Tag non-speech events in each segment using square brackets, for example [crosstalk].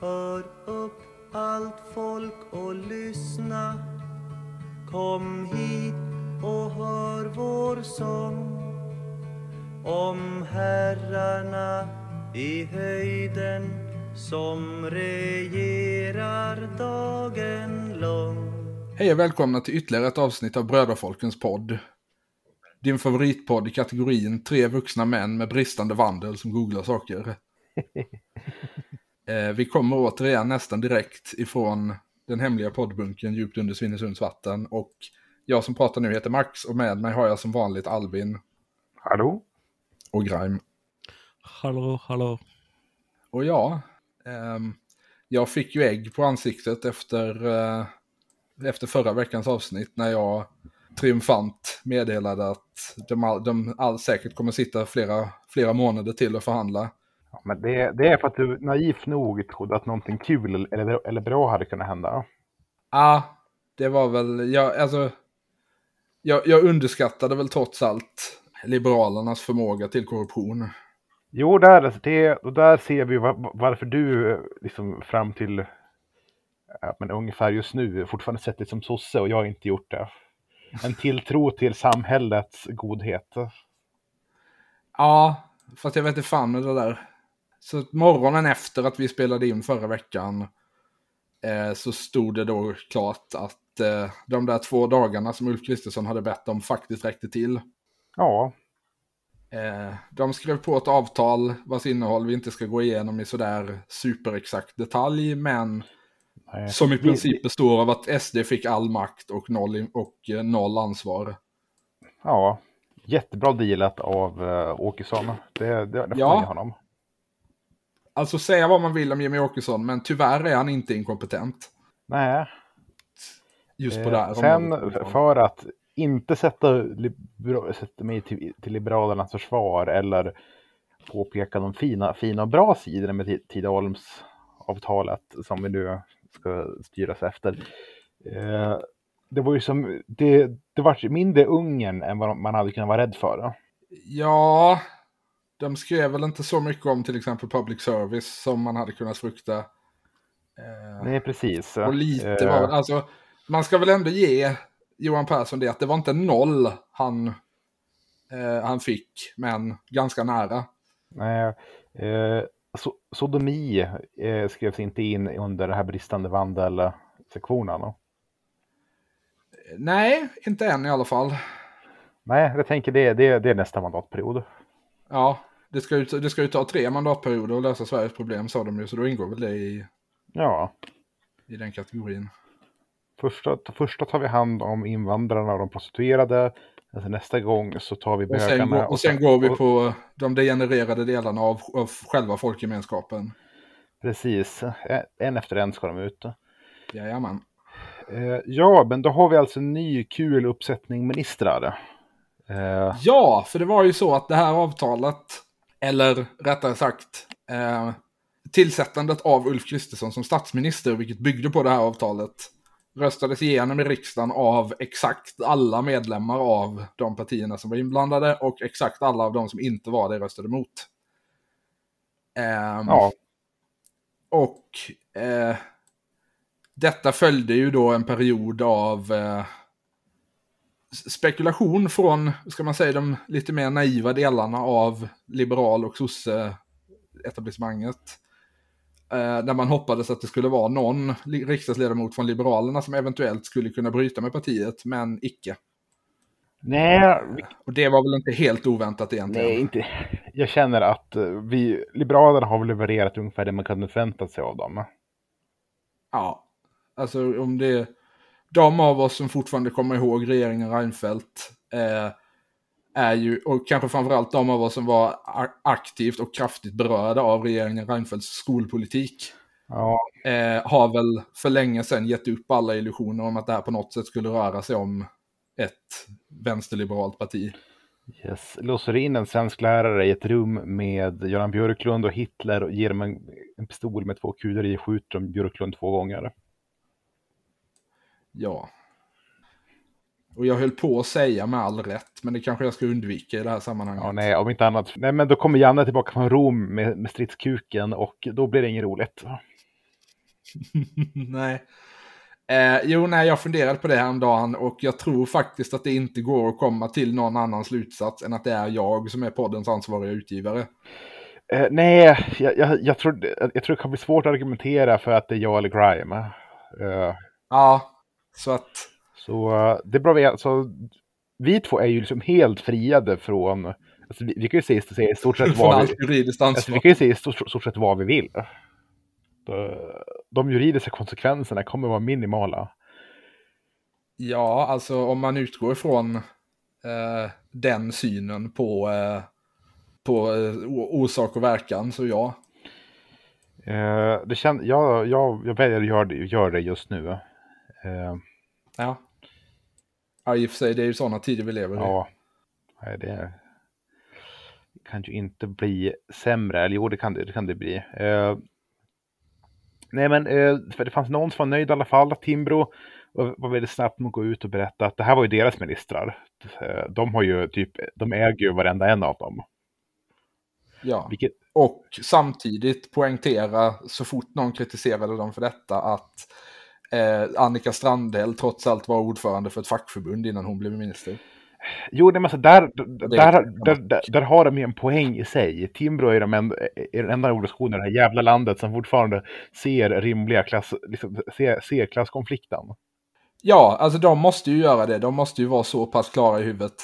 Hör upp allt folk och lyssna Kom hit och hör vår sång om herrarna i höjden som regerar dagen lång Hej och välkomna till ytterligare ett avsnitt av Brödrafolkens podd. Din favoritpodd i kategorin tre vuxna män med bristande vandel som googlar saker. [laughs] eh, vi kommer återigen nästan direkt ifrån den hemliga poddbunken djupt under Svinnesunds vatten. Och jag som pratar nu heter Max och med mig har jag som vanligt Albin. Hallå? Och Grime. Hallå, hallå. Och ja, ehm, jag fick ju ägg på ansiktet efter, eh, efter förra veckans avsnitt när jag triumfant meddelade att de, all, de all säkert kommer sitta flera, flera månader till och förhandla. Ja, men det, det är för att du naivt nog trodde att någonting kul eller, eller bra hade kunnat hända. Ja, ah, det var väl, jag, alltså, jag, jag underskattade väl trots allt Liberalernas förmåga till korruption. Jo, där, det, och där ser vi var, varför du liksom fram till ja, men ungefär just nu fortfarande sett dig som sosse och jag har inte gjort det. En tilltro till samhällets godhet. Ja, fast jag vet inte fan med det där. Så morgonen efter att vi spelade in förra veckan eh, så stod det då klart att eh, de där två dagarna som Ulf Kristersson hade bett om faktiskt räckte till. Ja. Eh, de skrev på ett avtal vars innehåll vi inte ska gå igenom i sådär superexakt detalj, men Nej. som i princip består av att SD fick all makt och noll, och, eh, noll ansvar. Ja, jättebra dealat av uh, Åkesson. Det, det, det ja. honom. Alltså säga vad man vill om Jimmy Åkesson, men tyvärr är han inte inkompetent. Nej. Just på det här Sen för att inte sätta, sätta mig till, till Liberalernas försvar eller påpeka de fina, fina och bra sidorna med Tidaholmsavtalet som vi nu ska styras efter. Eh, det var ju som, det, det var mindre Ungern än vad man hade kunnat vara rädd för. Ja, de skrev väl inte så mycket om till exempel public service som man hade kunnat frukta. Eh, Nej, precis. Och lite eh. var alltså, man ska väl ändå ge Johan Persson det att det var inte noll han, eh, han fick, men ganska nära. Nej, eh, so sodomi eh, skrevs inte in under det här bristande vandel-sektionen. Nej, inte än i alla fall. Nej, jag tänker det, det, det är nästa mandatperiod. Ja, det ska, ju, det ska ju ta tre mandatperioder att lösa Sveriges problem sa de ju, så då ingår väl det i, ja. i den kategorin. Första, första tar vi hand om invandrarna och de prostituerade. Alltså nästa gång så tar vi bögarna. Och sen, och sen går vi på de degenererade delarna av, av själva folkgemenskapen. Precis, en efter en ska de ut. Jajamän. Eh, ja, men då har vi alltså en ny kul uppsättning ministrar. Eh. Ja, för det var ju så att det här avtalet, eller rättare sagt eh, tillsättandet av Ulf Kristersson som statsminister, vilket byggde på det här avtalet, röstades igenom i riksdagen av exakt alla medlemmar av de partierna som var inblandade och exakt alla av de som inte var det röstade emot. Um, ja. Och uh, detta följde ju då en period av uh, spekulation från, ska man säga, de lite mer naiva delarna av liberal och sosse-etablissemanget. Eh, där man hoppades att det skulle vara någon riksdagsledamot från Liberalerna som eventuellt skulle kunna bryta med partiet, men icke. Nej. Och det var väl inte helt oväntat egentligen. Nej, inte. Jag känner att eh, vi, Liberalerna har väl levererat ungefär det man kan förvänta sig av dem. Ja, alltså om det... De av oss som fortfarande kommer ihåg regeringen Reinfeldt eh, är ju, och kanske framförallt de av oss som var aktivt och kraftigt berörda av regeringen Reinfeldts skolpolitik. Ja. Eh, har väl för länge sedan gett upp alla illusioner om att det här på något sätt skulle röra sig om ett vänsterliberalt parti. Yes. Låser in en svensk lärare i ett rum med Göran Björklund och Hitler och ger dem en, en pistol med två kulor i och skjuter dem Björklund två gånger. Ja, och jag höll på att säga med all rätt, men det kanske jag ska undvika i det här sammanhanget. Ja, nej, om inte annat. Nej, men då kommer Janne tillbaka från Rom med, med stridskuken och då blir det inget roligt. [laughs] nej. Eh, jo, nej, jag funderade på det här om dagen och jag tror faktiskt att det inte går att komma till någon annan slutsats än att det är jag som är poddens ansvariga utgivare. Eh, nej, jag, jag, jag, tror, jag tror det kan bli svårt att argumentera för att det är jag eller Grime. Eh, Ja, så att... så eh, det är bra vi, alltså, vi två är ju liksom helt friade från, alltså, vi, vi kan ju säga, säga i stort sett [laughs] vad vi, alltså, vi kan ju säga i stort, stort sett vad vi vill. De, de juridiska konsekvenserna kommer vara minimala. Ja, alltså om man utgår från eh, den synen på, eh, på eh, orsak och verkan, så ja. Eh, det känns, jag, jag, jag väljer att göra det, gör det just nu. Eh, Ja. Ja, i och för sig, det är ju sådana tider vi lever i. ja, nej, det kan ju inte bli sämre. Eller jo, det kan det, det, kan det bli. Eh, nej, men eh, för det fanns någon som var nöjd i alla fall. Timbro var, väldigt snabbt med att gå ut och berätta att det här var ju deras ministrar. Eh, de har ju typ, de äger ju varenda en av dem. Ja. Vilket, Och samtidigt poängtera så fort någon kritiserade dem för detta att Annika Strandhäll trots allt var ordförande för ett fackförbund innan hon blev minister. Jo, men alltså där, där, där, där har de ju en poäng i sig. Timbro är, de en, är den enda organisationen i det här jävla landet som fortfarande ser rimliga klass, liksom, ser, ser klasskonflikten. Ja, alltså de måste ju göra det. De måste ju vara så pass klara i huvudet.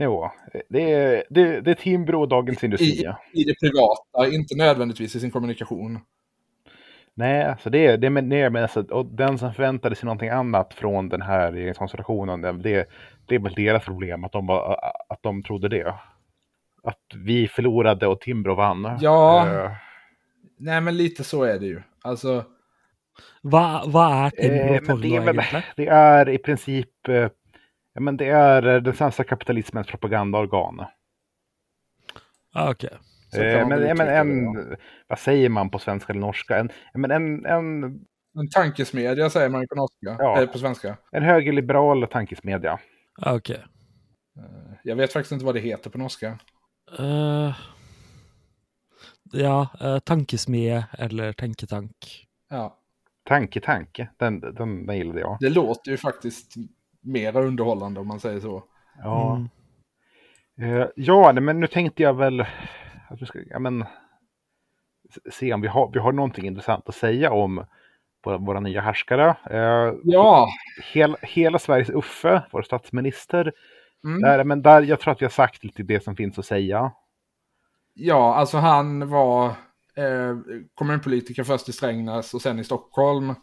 Jo, det är, det, det är Timbro och Dagens Industri. I, I det privata, inte nödvändigtvis i sin kommunikation. Nej, alltså det, är- det är med, det är med alltså, och den som förväntade sig någonting annat från den här regeringskonstellationen, det, det, det är väl deras problem att de, bara, att de trodde det. Att vi förlorade och Timbro vann. Ja. Eh, Nej, men lite så är det ju. Alltså, Hva, hva er Timbro Eh, for men det, är det är i princip eh, ja, men det är eh, den svenska kapitalismens propagandaorgan. Ah, ok. Eh, men, men en, det, vad säger man på svenska eller norska? En, men en, en, En tankesmedja säger man ju på norska, Ja. eh, på svenska. en högerliberal tankesmedja. Ah, ok. Jag vet faktiskt inte vad det heter på norska. Eh, ja, uh, tankesmie eller tenketank. Ja, Tanke, tanke, den, den, den gillade jag. det låter ju faktiskt mera underhållande om man säger så. Ja, Mm. eh, ja men nu tänkte jag väl att vi ska ja, men, se om vi har, vi har någonting intressant att säga om våra, våra nya härskare. Eh, Ja, hel, hela Sveriges Uffe, vår statsminister, mm. Där, men där, jag tror att vi har sagt lite det som finns att säga. ja alltså han var eh, kommunpolitiker först i Strängnäs och sen i Stockholm.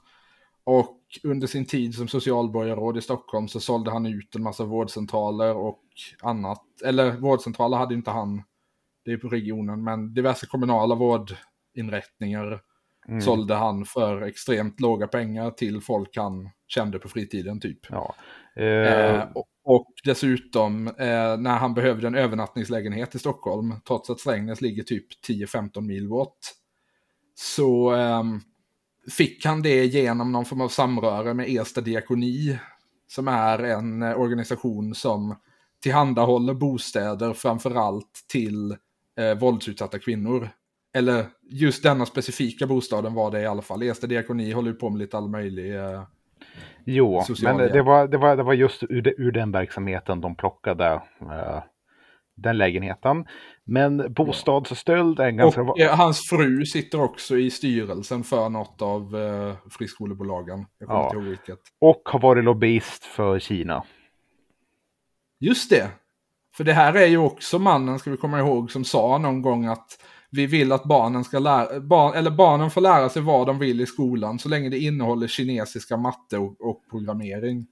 Och under sin tid som socialborgarråd i Stockholm så sålde han ut en massa vårdcentraler och annat. Eller vårdcentraler hade inte han, det är på regionen, men diverse kommunala vårdinrättningar Mm. sålde han för extremt låga pengar till folk han kände på fritiden typ. Ja. Eh, Eh, och, och dessutom eh, när han behövde en övernattningslägenhet i Stockholm, trots att Strängnäs ligger typ 10-15 mil bort, så ehm, fick han det genom någon form av samröre med Ersta diakoni, som är en eh, organisation som tillhandahåller bostäder framförallt till eh, våldsutsatta kvinnor. Eller just denna specifika bostaden var det i alla fall. Ersta diakoni håller ju på med lite all möjlig... Eh, jo, men det var, det, var, det var just ur, det, ur den verksamheten de plockade eh, den lägenheten. Men bostadsstöld är en ganska... Och eh, hans fru sitter också i styrelsen för något av eh, friskolebolagen. Jag kommer Ja. inte ihåg vilket. och har varit lobbyist för Kina. Just det. För det här är ju också mannen, ska vi komma ihåg, som sa någon gång att vi vill att barnen ska lära, barn, eller barnen får lära sig vad de vill i skolan så länge det innehåller kinesiska matte och, och programmering.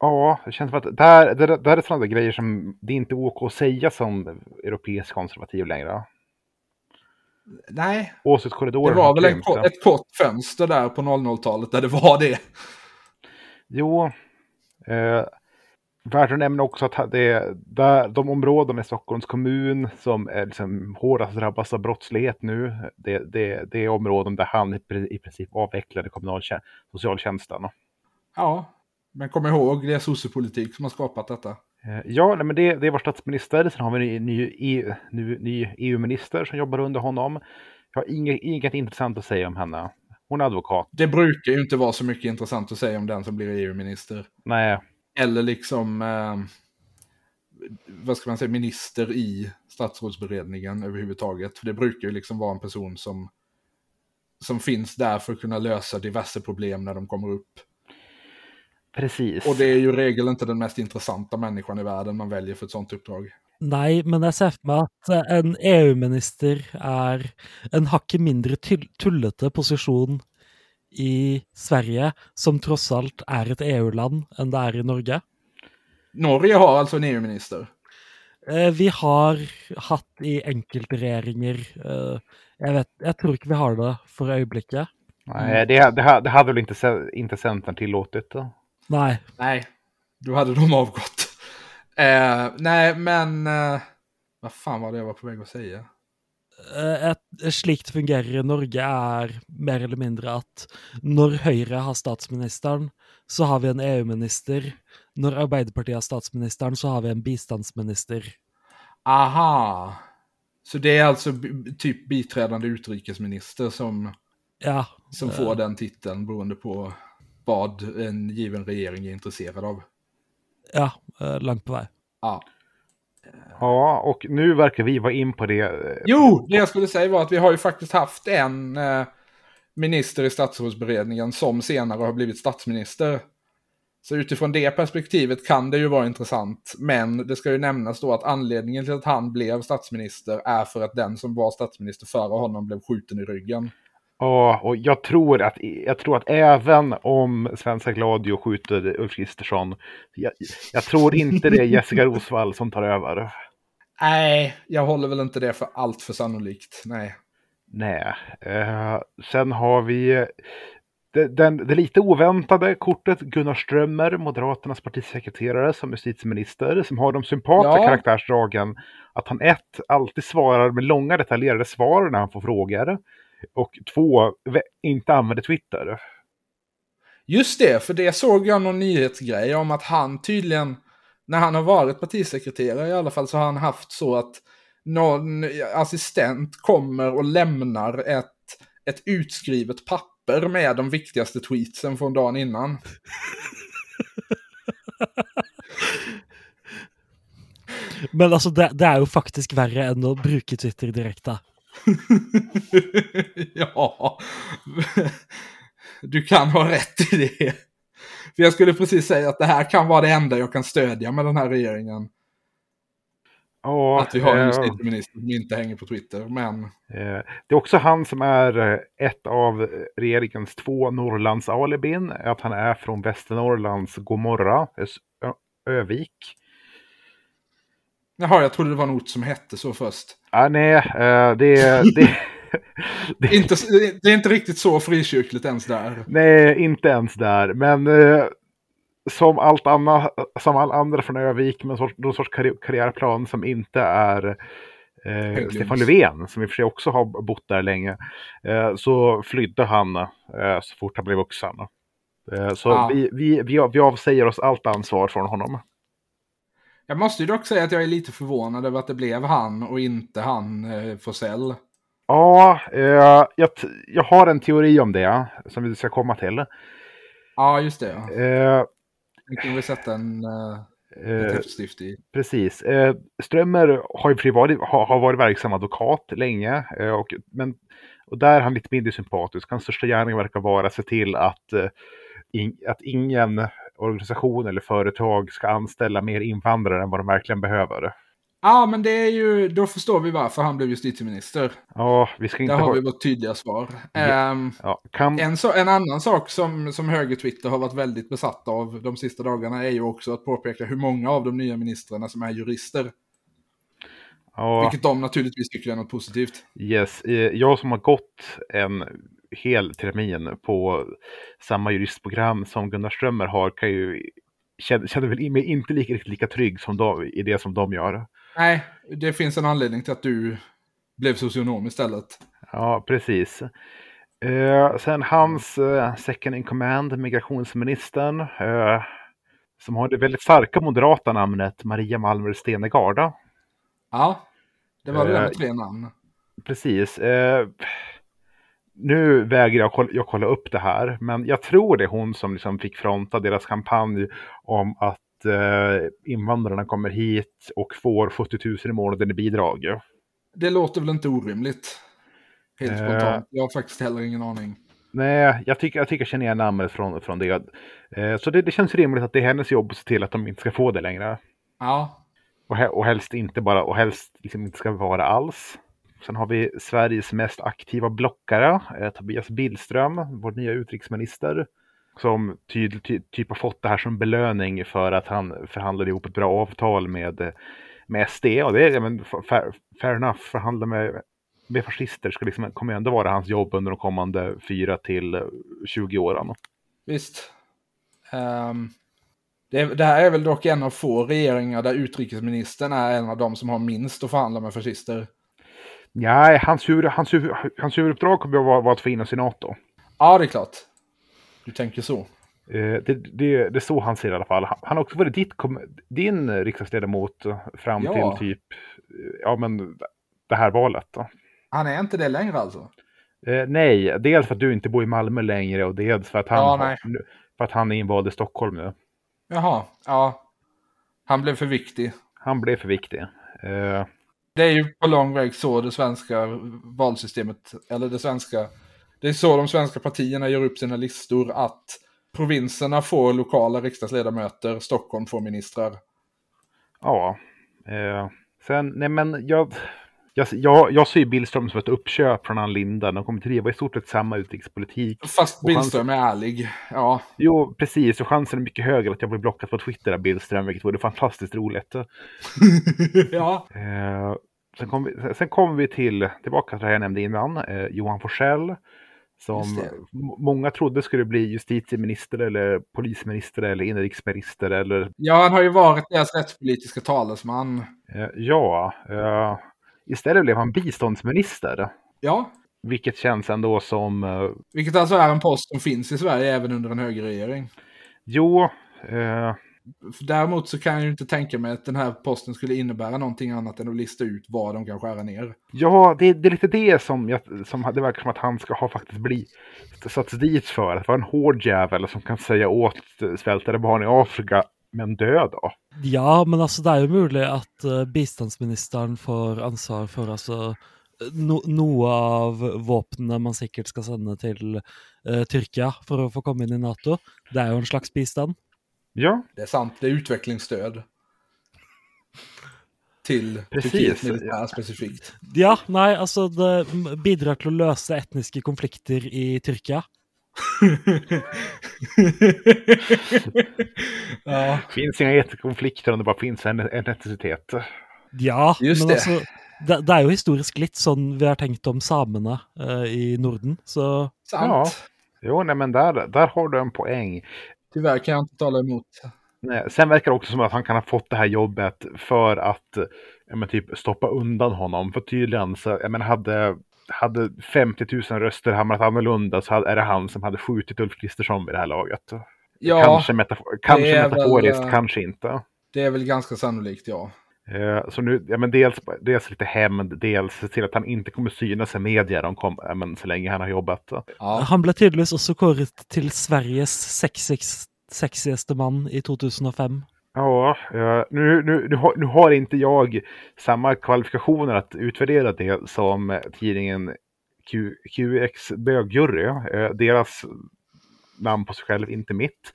Ja, det känns som att där, där, där är sådana grejer som det är inte OK att säga som europeisk konservativ längre. Nej, det Åsiktskorridoren var har väl en, ett kort fönster där på 00-talet där det var det. Jo, eh, värt att nämna också att det, där, de områden i Stockholms kommun som är liksom hårdast drabbas av brottslighet nu, det, det, det är områden där han i pri- i princip avvecklade kommunal socialtjänsten. Ja, men kom ihåg, det är sossepolitik som har skapat detta. Eh, Ja, nej, men det, det är vår statsminister. Sen har vi en ny, ny, ny EU-minister som jobbar under honom. Jag har inget, inget intressant att säga om henne. Hon är advokat. Det brukar ju inte vara så mycket intressant att säga om den som blir EU-minister. Nej, Eller liksom, eh, vad ska man säga, minister i statsrådsberedningen överhuvudtaget. För det brukar ju liksom vara en person som, som finns där för att kunna lösa diverse problem när de kommer upp. precis. Och det är ju regel inte den mest intressanta människan i världen man väljer för ett sånt uppdrag. Nei, men jeg ser for meg at eh, en EU-minister er en hakket mindre tull- tullete posisjon i Sverige, som tross alt er et EU-land, enn det er i Norge. Norge har alltså en EU-minister. Eh, Vi har hatt i enkeltregjeringer eh, jeg, vet, jeg tror ikke vi har det for øyeblikket. Nej, det, det, det hade väl inte, inte Centern tillåtit. Då. Nei. Nej, då hade de avgått. Eh, nej, men... Eh, vad fan var det jag var på väg att säga? Eh, Et, slik det fungerer i Norge, er mer eller mindre at når Høyre har statsministeren, så har vi en EU-minister. Når Arbeiderpartiet har statsministeren, så har vi en bistandsminister. Aha. Så det är alltså typ biträdande utrikesminister som, Ja. som får den titeln beroende på vad en given regering är intresserad av. Ja, eh, langt på vei. Ja. Ja, och nu verkar vi vara in på det. Eh, jo, det jag skulle säga var att vi har ju faktiskt haft en eh, minister i statsrådsberedningen som senare har blivit statsminister. Så utifrån det perspektivet kan det ju vara intressant. Men det ska ju nämnas då att anledningen till att han blev statsminister är för att den som var statsminister före honom blev skjuten i ryggen. Ja, och jag tror att, jag tror att även om Svenska Gladio skjuter Ulf Kristersson, jag, jag tror inte det är Jessica [laughs] Rosvall som tar över. Nej, jag håller väl inte det för allt för sannolikt. Nej. Nej. Eh, sen har vi det, den, det lite oväntade kortet Gunnar Strömmer, Moderaternas partisekreterare som justitieminister, som har de sympatiska Ja. karaktärsdragen att han ett, alltid svarar med långa detaljerade svar när han får frågor och två, inte använder Twitter. Just det, för det såg jag någon nyhetsgrej om att han tydligen, när han har varit partisekreterare i alla fall, så har han haft så att någon assistent kommer och lämnar ett, ett utskrivet papper med de viktigaste tweetsen från dagen innan. Men altså, det, det er jo faktisk verre enn å bruke Twitter direkte. [laughs] ja, du kan ha rätt i det. För jag skulle precis säga att det här kan vara det enda jag kan stödja med den här regeringen. Ja, Att vi har en eh, justitieminister som inte hänger på Twitter. Men Eh, Det är också han som är eh, ett av regeringens två Norrlands-alibin. Att han är från Västernorrlands Gomorra, Ö- Övik. Jaha, jag trodde det var en ort som hette så först. Ah, nej, eh, det, det, [laughs] det, Inte, det är inte riktigt så frikyrkligt ens där. nej, inte ens där. Men eh, som allt annat, som all andra från Övik med sorts, någon sorts karri- karriärplan som inte är eh. Stefan Löfven, som i och för sig också har bott där länge, eh, så flydde han eh, så fort han blev vuxen. Eh, så Ja. vi, vi, vi, vi avsäger oss allt ansvar från honom. Jag måste ju dock säga att jag är lite förvånad över att det blev han och inte han eh, Forsell. Ja, eh, jag, jag har en teori om det som vi ska komma till. Ja, just det. Eh, Nu kan vi sätta en eh, eh. Precis. Eh, Strömmer har, sig varit, har, har varit verksam advokat länge. Eh, och, men, och där är han lite mindre sympatisk. Hans största gärning verkar vara att se till att, eh, in, att ingen organisation eller företag ska anställa mer invandrare än vad de verkligen behöver. Ja, men det är ju, då förstår vi varför han blev justitieminister. Ja, vi ska Där inte har ha... vi vårt tydliga svar. Ja. Ehm, Ja, kan, en, så, en annan sak som, som höger-Twitter har varit väldigt besatt av de sista dagarna är ju också att påpeka hur många av de nya ministrarna som är jurister. ja, Vilket de naturligtvis tycker är något positivt. yes. Eh, Jag som har gått en hel termin på samma juristprogram som Gunnar Strömmer har kan ju känner, känner väl mig inte lika, riktigt lika trygg som de, i det som de gör. Nej, det finns en anledning till att du blev socionom istället. Ja, precis. Eh, sen hans eh, second in command, migrationsministern, eh, som har det väldigt starka moderata namnet Maria Malmer Stenegarda. Ja, det var där Eh, tre namn. Precis. Eh, nu vägrar jag, kolla- jag kolla upp det här, men jag tror det är hon som liksom fick fronta deras kampanj om att eh, invandrarna kommer hit och får 70 000 i månaden i bidrag. Det låter väl inte orimligt? Helt Eh. spontant. Jag har faktiskt heller ingen aning. Nej, jag tycker jag, tycker jag känner igen namnet från, från det. Eh, så det, det känns rimligt att det är hennes jobb att se till att de inte ska få det längre. Ja, Och, he, och helst inte bara, och helst liksom inte ska vara alls. Sen har vi Sveriges mest aktiva blockare, eh, Tobias Billström, vår nya utrikesminister. Som tydligt ty, typ har fått det här som belöning för att han förhandlade ihop ett bra avtal med, eh, med SD. Och det är ja, men, fair, fair enough, förhandla med, med fascister ska liksom, kommer ändå vara hans jobb under de kommande 4 till eh, 20 åren. visst. Um, det, det här är väl dock en av få regeringar där utrikesministern är en av de som har minst att förhandla med fascister. Nej, hans, huvud, hans, huvud, hans huvuduppdrag kommer att vara, vara att få in oss i NATO. Ja, det är klart. Du tänker så. Eh, det, det, det är så han ser det i alla fall. Han, har också varit ditt, din riksdagsledamot fram Ja. till typ ja, men det här valet. Då. Han är inte det längre alltså? Eh, nej, dels för att du inte bor i Malmö längre och dels för att han, Ja, har- för att han är invald i Stockholm nu. Jaha, ja. Han blev för viktig. Han blev för viktig. Eh, Det är ju på lång väg så det svenska valsystemet, eller det svenska, det är så de svenska partierna gör upp sina listor att provinserna får lokala riksdagsledamöter, Stockholm får ministrar. ja. Eh, sen, nej men jag, jag, jag, jag ser ju Billström som ett uppköp från Ann Linde. De kommer driva i stort sett samma utrikespolitik. Fast Och Billström är ärlig. Ja, Jo, precis. Och chansen är mycket högre att jag blir blockad på Twitter av Billström, vilket vore fantastiskt roligt. [laughs] ja. Eh, sen kommer vi, sen kommer vi till, tillbaka till det här jag nämnde innan, eh, Johan Forssell. Som många trodde skulle bli justitieminister eller polisminister eller inrikesminister eller ja, han har ju varit deras rättspolitiska talesman. eh, ja. Eh, istället blev han biståndsminister. Ja, Vilket känns ändå som, eh, vilket alltså är en post som finns i Sverige även under en högerregering. jo, eh, Däremot så kan jag ju inte tänka mig att den här posten skulle innebära någonting annat än att lista ut vad de kan skära ner. Ja, det, det är lite det som, jag, som det verkar som att han ska ha faktiskt blivit satts dit för. Att vara en hård jävel som kan säga åt svältade barn i Afrika, men dö då. Ja, men altså det er jo mulig at uh, bistandsministeren får ansvar for altså no, noe av våpnene man sikkert skal sende til uh, Tyrkia for å få komme inn i Nato. Det er jo en slags bistand. Ja, Det är sant, det är utvecklingsstöd. Till Precis. Turkiet militär specifikt. Ja, nei, altså det bidrar til å løse etniske konflikter i Tyrkia. [laughs] ja, finns inga jättekonflikter om det bara finns en, en etnicitet. Ja, Just men det. altså det, det er jo historisk litt sånn vi har tenkt om samene eh, i Norden, så sant. Ja. Jo, nej men där, där har du en poäng. Tyvärr kan jag inte tala emot. Nej, Sen verkar det också som att han kan ha fått det här jobbet för att men typ, stoppa undan honom. För tydligen så, jag menar, hade, hade 50 000 röster hamnat annorlunda så hade, är det han som hade skjutit Ulf Kristersson vid det här laget. Ja, kanske metafor- kanske är väl, metaforiskt, eh, kanske inte. det är väl ganska sannolikt, ja. Eh, Så nu, ja, men dels, dels lite hämnd, dels se till att han inte kommer synas i media de kom, ja, men så länge han har jobbat. ja. Han ble tydeligvis også kåret til Sveriges sexigst- sexigaste mann i 2005. Ja, eh, nu, nu, nu, har, nu har inte jag samma kvalifikationer att utvärdera det som tidningen Q, QX Bögjury. Eh, Deras namn på sig själv, inte mitt.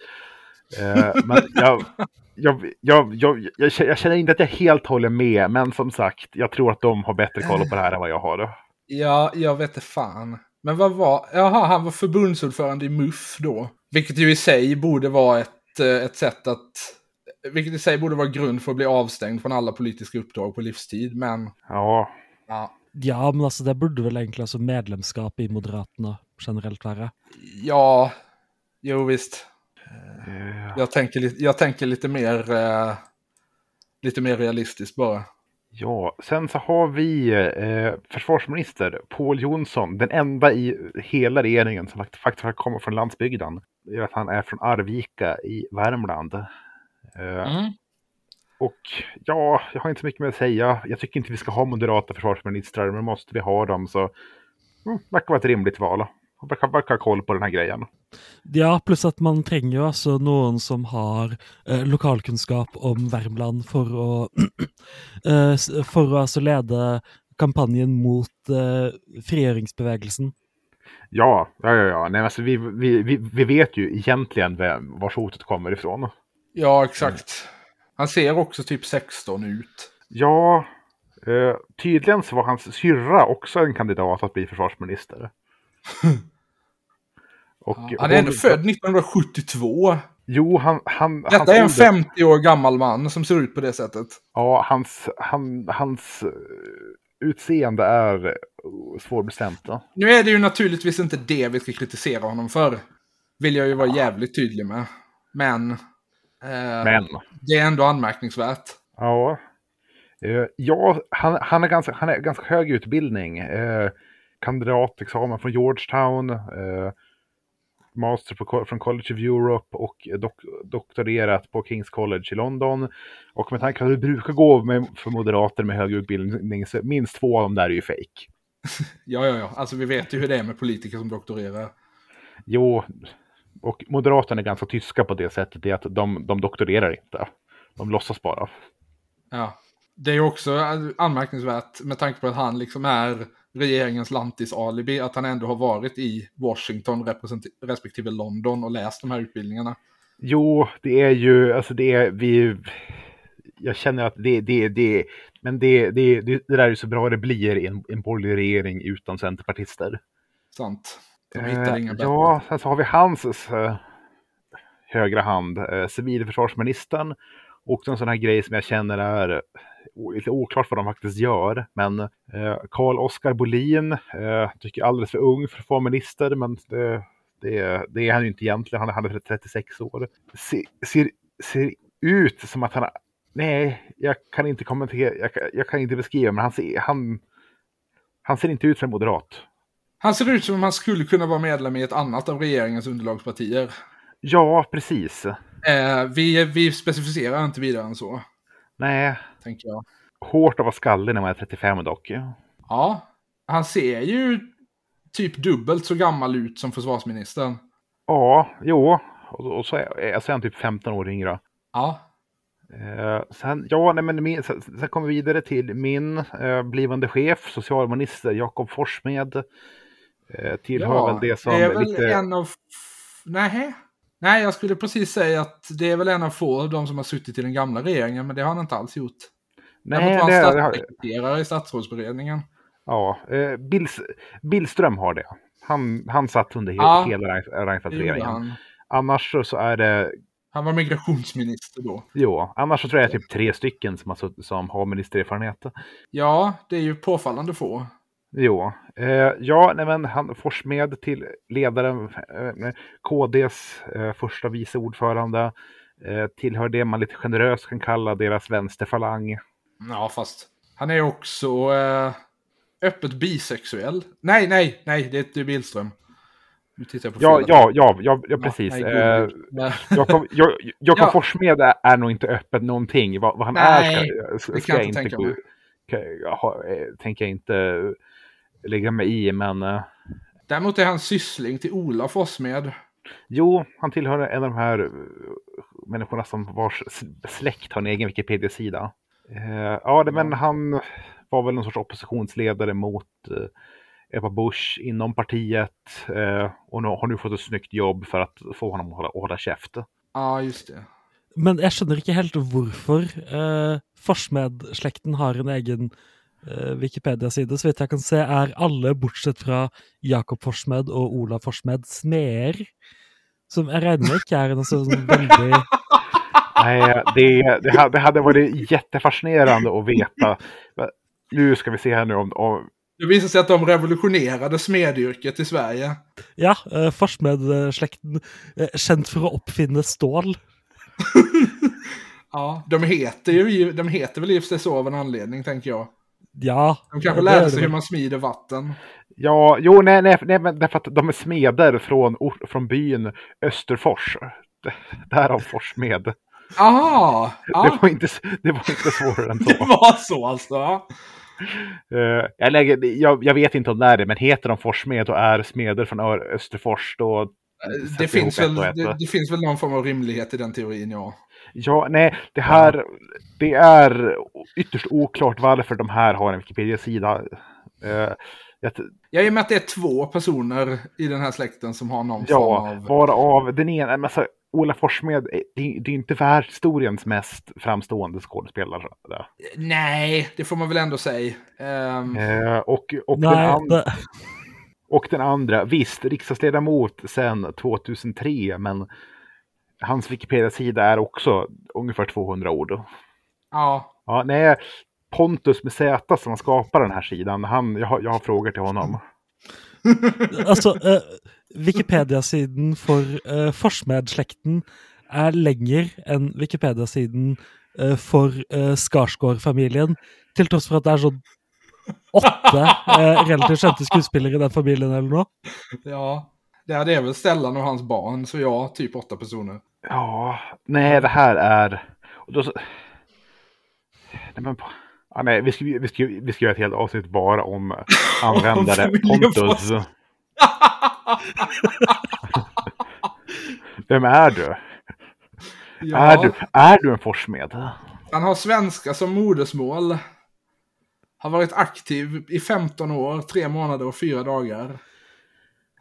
Eh, Men jag, jag, jag, jag, jag, jag känner inte att jag helt håller med, men som sagt, jag tror att de har bättre koll på det här än vad jag har. Ja, jag vet inte fan. Men vad var... Jaha, han var förbundsordförande i MUF då. Vilket ju i sig borde vara ett, eh, ett sätt att... Vilket i sig borde vara grund för att bli avstängd från alla politiska uppdrag på livstid, men... Ja, Ja, Ja, men altså det burde vel egentlig altså medlemskap i Moderatene generelt være. ja jo visst. Eh, Jag tänker, jag tänker lite mer... Eh, lite mer realistiskt bara. Ja, sen så har vi eh, försvarsminister Paul Jonsson, den enda i hela regeringen som fakt- faktiskt kommer från landsbygden. Han är från Arvika i Värmland. Eh, Mm. Och ja, jag har inte så mycket mer att säga. Jag tycker inte vi ska ha moderata försvarsministrar, men måste vi ha dem så mm, verkar vara ett rimligt val. Verkar, verkar ha koll på den här grejen. Ja, pluss at man trenger jo altså noen som har eh, lokalkunnskap om Värmland for å [clears throat] eh, s- For å altså lede kampanjen mot eh, frigjøringsbevegelsen. Ja, ja, ja. ja. Nej, alltså, vi, vi, vi, vi vet ju egentligen vem, vars hotet kommer ifrån. Ja, exakt. Han ser också typ 16 ut. Ja, eh, tydligen så var hans syrra också en kandidat att bli försvarsminister. [laughs] Och Han är ändå född 1972. Jo, han... han Detta är en ålder- 50 år gammal man som ser ut på det sättet. Ja, hans, han, hans eh, utseende är eh, svårbestämt. Då. Nu är det ju naturligtvis inte det vi ska kritisera honom för. Vill jag ju vara jävligt tydlig med. Men, eh, Men, det är ändå anmärkningsvärt. ja. Eh, ja, han, han, är ganska, han är ganska hög utbildning. Eh, kandidatexamen från Georgetown. Eh, master på, från College of Europe och dok, doktorerat på Kings College i London. Och med tanke på att det brukar gå med, för moderater med hög utbildning så minst två av dem där är ju fake. [laughs] Ja, ja, ja. Alltså vi vet ju hur det är med politiker som doktorerar. Jo, och Moderaterna är ganska tyska på det sättet, det är att de, de doktorerar inte. De låtsas bara. Ja. Det är ju också anmärkningsvärt med tanke på att han liksom är regeringens lantis-alibi, att han ändå har varit i Washington respektive London och läst de här utbildningarna. Jo, det är ju, alltså det är, vi, jag känner att det, det, det, men det, det, det, det där är så bra det blir i en, en borgerlig regering utan centerpartister. Sant. De hittar Eh, inga bättre. ja, sen så har vi hans eh, högra hand, eh, civilförsvarsministern. Och en sån här grej som jag känner är lite oklart vad de faktiskt gör. Men eh, Carl Oskar Bolin eh, tycker alldeles för ung för att vara minister, men det, det, det är han ju inte egentligen. Han är, han är 36 år. Se, ser, ser ut som att han... Nej, jag kan inte kommentera, jag, jag kan inte beskriva, men han ser, han, han ser inte ut som en moderat. Han ser ut som om han skulle kunna vara medlem i ett annat av regeringens underlagspartier. Ja, precis. Eh, vi, vi specificerar inte vidare än så, Nej, tänker jag. hårt att vara skallig när man är 35 dock. Ja, han ser ju typ dubbelt så gammal ut som försvarsministern. Ja, jo. Och, och så är, så är han typ 15 år yngre. Ja, Eh, sen, ja, nej, men min, sen, sen kommer vi vidare till min eh, blivande chef, socialminister Jakob Forssmed. Eh, tillhör väl det som det är väl lite... en av... Nej. Nej, jag skulle precis säga att det är väl en av få av de som har suttit i den gamla regeringen, men det har han inte alls gjort. Nej, var det, har, statssekreterare i statsrådsberedningen. ja, eh, Bills, Billström har det. Han, han satt under Ja, hela Reinfeldt-regeringen. Annars så, så är det Han var migrationsminister då. Jo, annars så tror jag det är typ tre stycken som har, som har ministererfarenhet. Ja, det är ju påfallande få. Jo, eh, ja, nej men han Forssmed till ledaren, eh, KDs eh, första vice ordförande, eh, tillhör det man lite generöst kan kalla deras vänsterfalang. Ja, fast han är också eh, öppet bisexuell. Nej, nej, nej, det är Billström. Nu tittar jag på Ja, ja, ja, ja, ja precis. nej, Eh, gud. Jakob [laughs] Ja. Forssmed är, är nog inte öppet någonting. Vad, vad han Nej, är ska, det ska kan jag inte inte, tänka tänker jag inte lägga mig i, men eh, Däremot är han syssling till Ola Forssmed. Jo, han tillhör en av de här eh, människorna som vars släkt har en egen Wikipedia-sida. Eh, ja, det, men han var väl någon sorts oppositionsledare mot eh, Ebba Busch inom partiet eh, och nu, har nu fått ett snyggt jobb för att få honom att hålla, hålla käft. Ja, just det. Men jeg skjønner ikke helt hvorfor eh, Forsmed-slekten har en egen eh, Wikipedia-side. Så vidt jeg kan se, er alle, bortsett fra Jakob Forsmed og Ola Forsmed, smeder. Som jeg regner med ikke er en sånn veldig Nej, det, det, hade, det hade varit jättefascinerande att veta. Nu ska vi se här nu om, om Det visar sig att de revolutionerade smedyrket i Sverige. Ja, eh, Forsmed-slekten eh, kjent for å oppfinne stål. [laughs] Ja, de heter ju de heter väl i och för sig så av en anledning, tänker jag. Ja. De kanske det lärde är sig det hur man smider vatten. Ja, jo, nej, nej, nej men därför att de är smeder från, från byn Österfors. [laughs] Därav Forssmed. Aha! Det, Ja, var inte, det var inte svårare än [laughs] det så. var så alltså. Eh, jag, lägger, jag, jag vet inte om det är det, men heter de Forsmed och är smeder från Österfors då... Det finns, väl, det, det finns väl någon form av rimlighet i den teorin, ja. Ja, nej, det här... Det är ytterst oklart varför de här har en Wikipedia-sida. Eh, jag, Jag i och med att det är två personer i den här släkten som har någon ja, form av... varav den ena... Men alltså, Ola Forssmed, det, det är inte världshistoriens mest framstående skådespelare. Nej, det får man väl ändå säga. Ehm, Eh, och, och, den Nej, andra, det, och den andra, visst, riksdagsledamot sedan 2003, men hans Wikipedia-sida är också ungefär 200 ord. ja, Ja, nej, Pontus med Z som har skapat den här sidan, han, jag, har, jag har frågor till honom. altså, [laughs] eh, Wikipedia-siden for uh, Forsmed-slekten er lenger enn Wikipedia-siden eh, for uh, Skarsgård-familien, til tross for at det er sånn åtte eh, relativt kjente skuespillere i den familien eller noe. ja. Det är väl Stellan och hans barn, så ja, typ åtta personer. Ja, nej, det här är... Och då, nej, men, ja, nej, vi, ska, vi, ska, vi ska göra ett helt avsnitt bara om [laughs] användare Pontus. [laughs] Vem är du? Ja, Är, du är du en Forssmed? Han har svenska som modersmål. Har varit aktiv i 15 år, 3 månader och 4 dagar.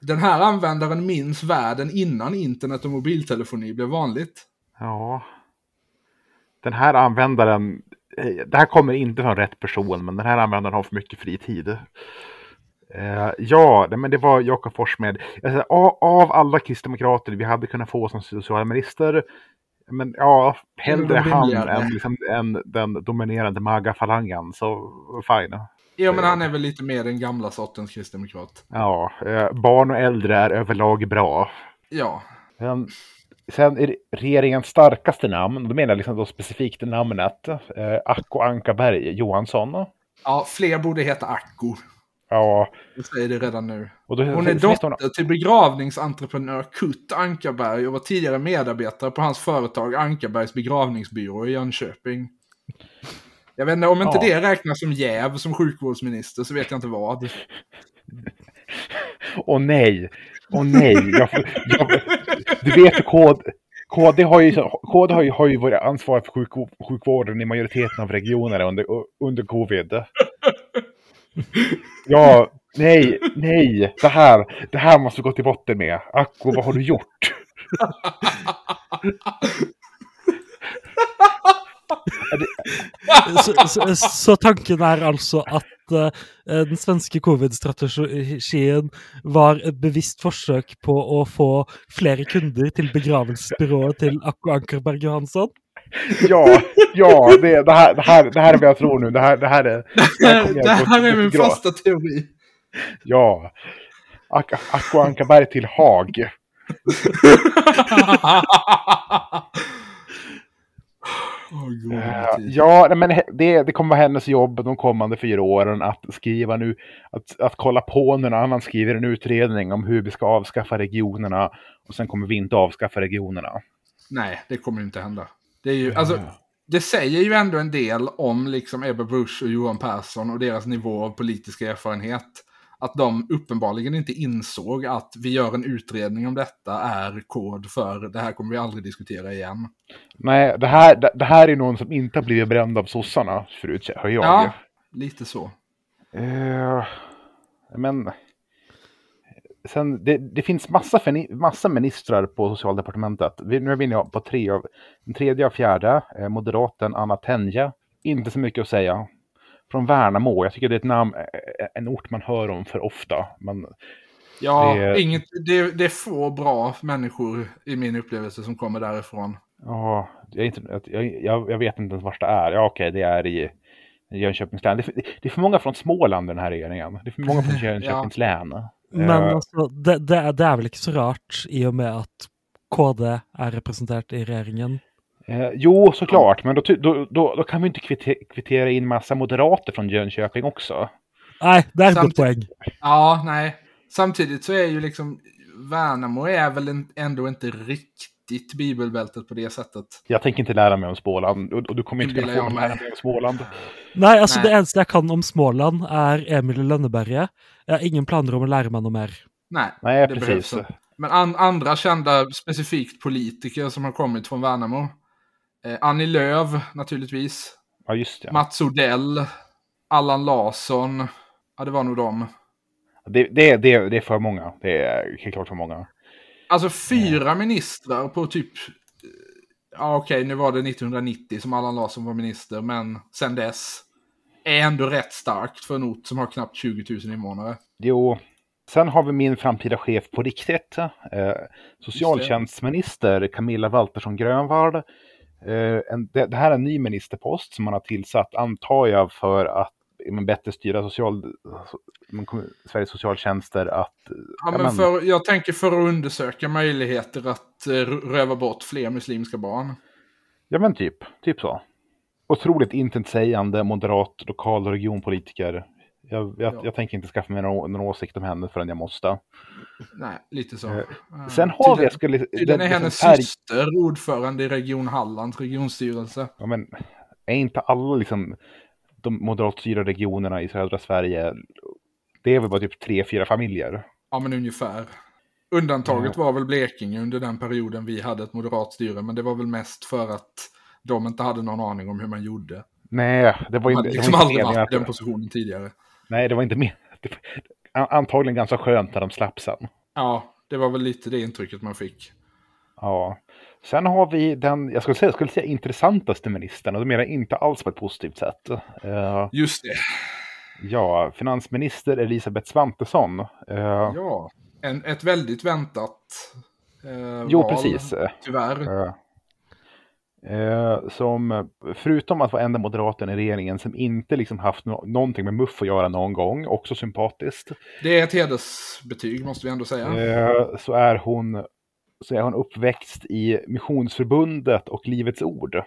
Den här användaren minns världen innan internet och mobiltelefoni blev vanligt. Ja. Den här användaren, eh, det här kommer inte från rätt person, men den här användaren har för mycket fritid. Eh, ja, men det var Jakob Forssmed. Alltså, av, av alla kristdemokrater vi hade kunnat få som socialminister, men ja, hellre han än, liksom, än den dominerande MAGA-falangen, så fine. Ja, men han är väl lite mer den gamla sortens kristdemokrat. Ja, eh, barn och äldre är överlag bra. Ja, Sen, sen är regeringens starkaste namn, då menar jag liksom då specifikt namnet, eh, Acko Ankarberg Johansson. ja fler borde heta Acko. Ja, Jag säger det redan nu. då, Hon är dotter till begravningsentreprenör Kurt Ankarberg och var tidigare medarbetare på hans företag Ankarbergs begravningsbyrå i Jönköping. Jag vet inte, om inte Ja. det räknas som jäv som sjukvårdsminister så vet jag inte vad. Åh nej, åh nej. Jag, jag, du vet kod, KD har ju, KD har ju, har ju varit ansvarig för sjuk, sjukvården i majoriteten av regionerna under, under covid. Ja, nej, nej, det här, det här måste vi gå till botten med. Acko, vad har du gjort? [laughs] [laughs] Så, så, så tanken er altså at eh, den svenske covid-strategien var et bevisst forsøk på å få flere kunder til begravelsesbyrået til Akko Ankerberg Johansson? Ja, ja, det, det, här, det, här, det här är vad jag tror nu. Det här, det här är... [laughs] Det här, det här är till min fasta teori. Ja. Acko Ankarberg till Haag. [laughs] Tid. ja, men det, det kommer vara hennes jobb de kommande fyra åren att skriva nu, att, att kolla på när någon annan skriver en utredning om hur vi ska avskaffa regionerna och sen kommer vi inte avskaffa regionerna. Nej, det kommer inte hända. Det, är ju, alltså, det säger ju ändå en del om liksom Ebba Busch och Johan Persson och deras nivå av politisk erfarenhet. Att de uppenbarligen inte insåg att vi gör en utredning om detta är kod för det här kommer vi aldrig diskutera igen. Nej, det här, det, det här är någon som inte har blivit bränd av sossarna förut, hör jag. Ja, lite så. Eh, men sen, det, det finns massa, massa ministrar på socialdepartementet. Vi, nu är vi inne på tre av, den tredje och fjärde, eh, moderaten Anna Tenje. Inte så mycket att säga. Från Värnamo, jag tycker det är ett namn, en ort man hör om för ofta. Men Ja, Det- inget, det, det är få bra människor i min upplevelse som kommer därifrån. ja, jag, är inte, jag, jag, jag vet inte ens var det är. Ja, okej, det är i Jönköpings län. Det, är för- det är för många från Småland i den här regeringen. Det är för många från [laughs] Jönköpings län. Men Eh, altså, det, det, det er vel ikke så rart, i og med at KD er representert i regjeringen? Eh, jo, såklart, men då, då, då, då kan vi inte kvitte, kvittera in massa moderater från Jönköping också. Nei, det et Samtidig- godt poeng. Ja, nej. Samtidigt så är ju liksom Värnamo är väl ändå inte riktigt bibelbältet på det sättet. Jag tänker inte lära mig om Småland och, och du kommer inte kunna få jag lära mig. mig om Småland. Nei, altså Nei. det eneste jeg kan om Småland, er Emil i Lønneberget. Jeg har ingen planer om å lære meg noe mer. Nej, Nej, det precis. behövs inte. Men an, andra kända, specifikt politiker som har kommit från Värnamo. Eh, Annie Lööf, naturligtvis. Ja, just det. Mats Odell. Allan Larsson. Ja, det var nog dem. Det, det, det, det är för många. Det är helt klart för många. Alltså fyra ministrar på typ... Ja, okej, nu var det 1990 som Allan Larsson var minister, men sen dess är ändå rätt starkt för en ort som har knappt 20 000 invånare. Jo, sen har vi min framtida chef på riktigt. Eh, socialtjänstminister Camilla Waltersson Grönvall. Eh, en, det, det här är en ny ministerpost som man har tillsatt, antar jag, för att men, bättre styra social, Sveriges socialtjänster att... Ja, men för, jag tänker för att undersöka möjligheter att eh, röva bort fler muslimska barn. ja, men typ, typ så. Otroligt intetsägande moderat lokal och regionpolitiker. Jag, jag, Ja. jag tänker inte skaffa mig någon, någon åsikt om henne förrän jag måste. Nej, lite så. Eh, Eh, Sen har vi, skulle... Det- är hennes som är- syster ordförande i Region Hallands regionstyrelse. Ja, men är inte alla liksom de moderatstyrda regionerna i södra Sverige, det är väl bara typ tre, fyra familjer? Ja, men ungefär. Undantaget var väl Blekinge under den perioden vi hade ett moderat styre, men det var väl mest för att de inte hade någon aning om hur man gjorde. Nej, det var De inte, hade det liksom aldrig varit i den positionen tidigare. Nej, det var inte an- antagligen ganska skönt när de slapp sen. Ja, det var väl lite det intrycket man fick. Ja. Sen har vi den, jag skulle säga, jag skulle säga intressantaste ministern, och det menar jag inte alls på ett positivt sätt. Eh, Just det. ja, finansminister Elisabeth Svantesson. Eh, Ja, en, ett väldigt väntat eh, jo, val, precis. Tyvärr. Eh, som förutom att vara enda moderaten i regeringen som inte liksom haft no någonting med MUF att göra någon gång, också sympatiskt, Det är ett hedersbetyg måste vi ändå säga. eh, så, är hon, så är hon uppväxt i Missionsförbundet och Livets Ord.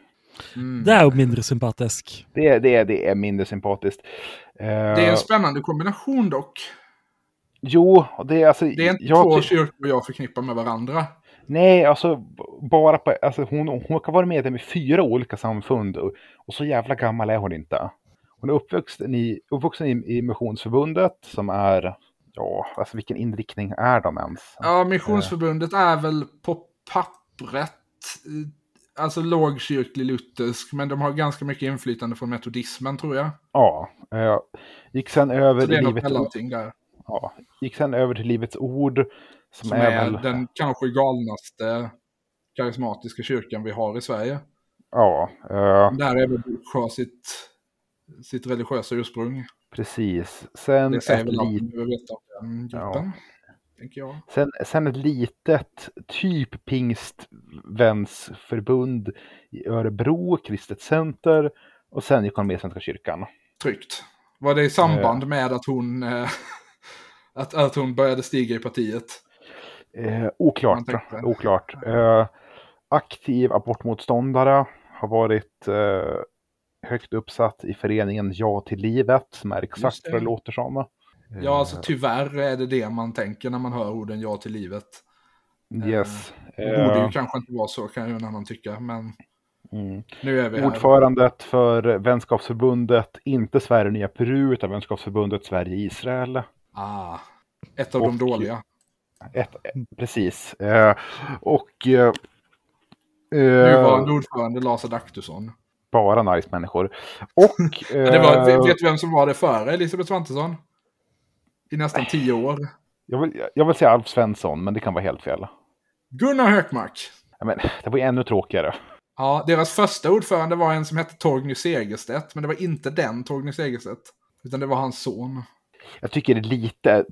Mm. Det jo mindre sympatisk. Det, det, det är mindre sympatiskt. Eh, Det är en spännande kombination dock. Jo, det är alltså... Det är inte jag två kyrkor jag förknippar med varandra. Nej, alltså bara på, alltså hon, hon kan vara medlem i fyra olika samfund och, och så jävla gammal är hon inte. Hon är uppvuxen i, uppvuxen i, i Missionsförbundet som är, ja, alltså vilken inriktning är de ens? Ja, Missionsförbundet är väl på pappret, eh, alltså lågkyrklig luthersk, men de har ganska mycket inflytande från metodismen tror jag. Ja, eh, gick sen över Så det är där. ja, gick sen över till Livets Ord som, Som är, är väl, den kanske galnaste karismatiska kyrkan vi har i Sverige. ja, eh, Där är väl har sitt, sitt religiösa ursprung. precis. Sen Det säger väl allt behöver veta om den gruppen. Jag. Sen, sen ett litet typ pingstvänsförbund i Örebro, Kristet Center och sen gick hon med i Svenska kyrkan. Tryggt. Var det i samband med att hon, eh, [laughs] att, att hon började stiga i partiet? Eh, oklart. oklart. Eh, aktiv abortmotståndare har varit eh, högt uppsatt i föreningen Ja till livet som är exakt vad det låter som. Ja, alltså tyvärr är det det man tänker när man hör orden ja till livet. Yes. Det borde ju Eh, kanske inte vara så kan ju en annan tycka, men mm. nu är vi här. Ordförandet för Vänskapsförbundet, inte Sverige Nya Peru, utan Vänskapsförbundet Sverige-Israel. Ah, ett av Och- de dåliga. Ett, precis. Eh, och eh, Nuvarande eh, ordförande Lars Adaktusson. bara nice människor. Och... [laughs] Det var, eh, vet du vem som var det före Elisabeth Svantesson? I nästan tio år. jag, vill, jag vill säga Alf Svensson, men det kan vara helt fel. Gunnar Hökmark. Men, det var ju ännu tråkigare. Ja, deras första ordförande var en som hette Torgny Segerstedt, men det var inte den Torgny Segerstedt. Utan det var hans son. Jag tycker det är lite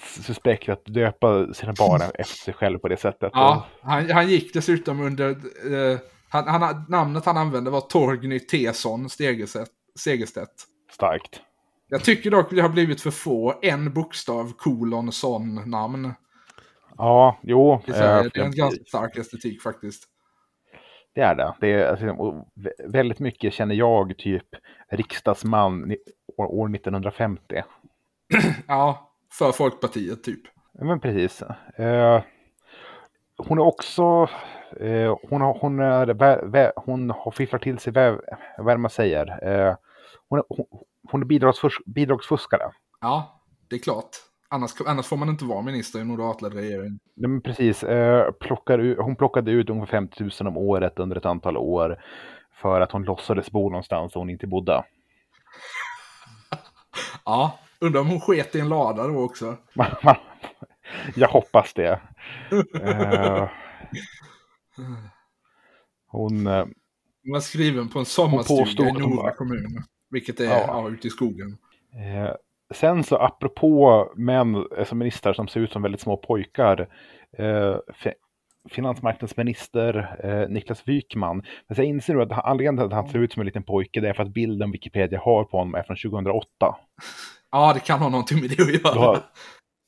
suspekt att döpa sina barn [laughs] efter sig själv på det sättet. Ja, han, han gick dessutom under... Eh, han, han, namnet han använde var Torgny Tesson Segerstedt. Starkt. Jag tycker dock det har blivit för få en bokstav kolon son namn. Ja, jo. i Sverige. eh, det är en ganska stark estetik faktiskt. Det är det. det är, alltså, väldigt mycket känner jag typ riksdagsman år 1950. [clears throat] Ja, för Folkpartiet typ. Men precis. Eh, hon är också, eh, hon, har, hon, är, vä, vä, hon har fifflat till sig, vä, vad man säger? Eh, hon, är, hon, hon är bidragsfusk, bidragsfuskare. Ja, det är klart. Annars, annars får man inte vara minister i en moderatledd regering. Nej, men precis. Eh, plockar, hon plockade ut ungefär 50 000 om året under ett antal år för att hon låtsades bo någonstans där hon inte bodde. [laughs] Ja, undrar om hon sket i en lada då också. [laughs] Jag hoppas det. Eh, hon, eh, Hon var skriven på en sommarstuga i Nora kommun. Vilket är Ja. ja. ute i skogen. eh, sen så apropå män som ministrar som ser ut som väldigt små pojkar. Fi- finansmarknadsminister eh, Niklas Wykman. Men jag inser nu att han- anledningen till att han ser ut som en liten pojke det är för att bilden Wikipedia har på honom är från 2008. Ja, det kan ha någonting med det att göra. Har-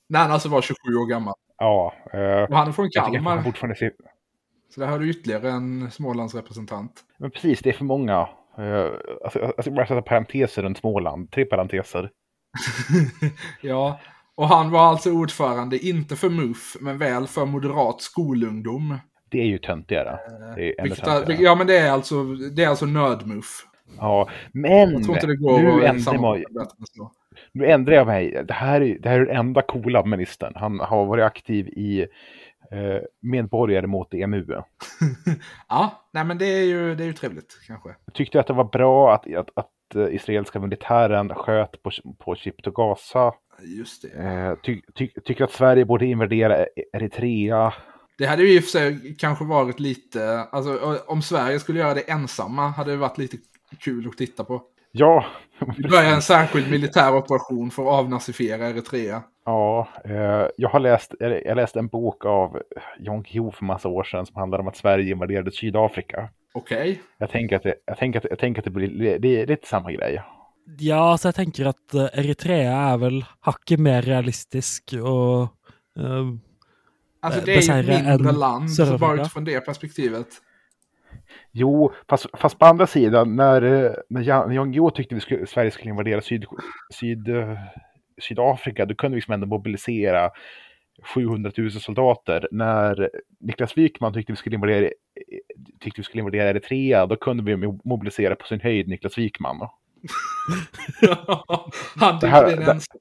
När han alltså var 27 år gammal. Ja, eh, Och han är från att han Kalmar. fortfarande ser... Så där har du ytterligare en Smålandsrepresentant. Men precis, det är för många. Eh, alltså, jag ska bara sätta parenteser runt Småland. Tre parenteser. [laughs] ja, och han var alltså ordförande, inte för MUF, men väl för Moderat skolungdom. Det är ju töntigare. Det är Vilket, töntigare. ja, men det är alltså, det är alltså nöd-MUF. Ja, men nu, att ändrar nu ändrar jag mig. Det här, är, det här är den enda coola ministern. Han har varit aktiv i eh, Medborgare mot EMU. [laughs] Ja, nej men det är ju, det är ju trevligt kanske. Jag tyckte att det var bra att, att, att eh, israeliska militären sköt på, på Chip to Gaza. Just det. Eh, ty, ty, tycker att Sverige borde invadera Eritrea. Det hade ju i och för sig kanske varit lite, alltså om Sverige skulle göra det ensamma hade det varit lite kul att titta på. Ja, [laughs] Vi börjar en särskild militär operation för att avnazifiera Eritrea. Ja, eh, jag har läst, jag läste en bok av Jan Guillou för massa år sedan som handlar om att Sverige invaderade Sydafrika. Okej. Jag tänker att det, jag tänker att, jag tänker att det, blir, det är lite samma grej. Ja, så jag tänker att eh, Eritrea är väl hacket mer realistisk och eh, Alltså Eh, det är ju ett mindre land, så bara utifrån det perspektivet. Jo, fast, fast på andra sidan, när, eh, när Jan, Guillou tyckte att skulle, Sverige skulle invadera syd, syd, eh, Sydafrika, då kunde vi liksom ändå mobilisera 700 000 soldater. När Niklas Wykman tyckte vi skulle invadera, tyckte vi skulle invadera Eritrea, då kunde vi mo- mobilisera på sin höjd Niklas Wykman. [laughs] Han tyckte Det här- det ensam.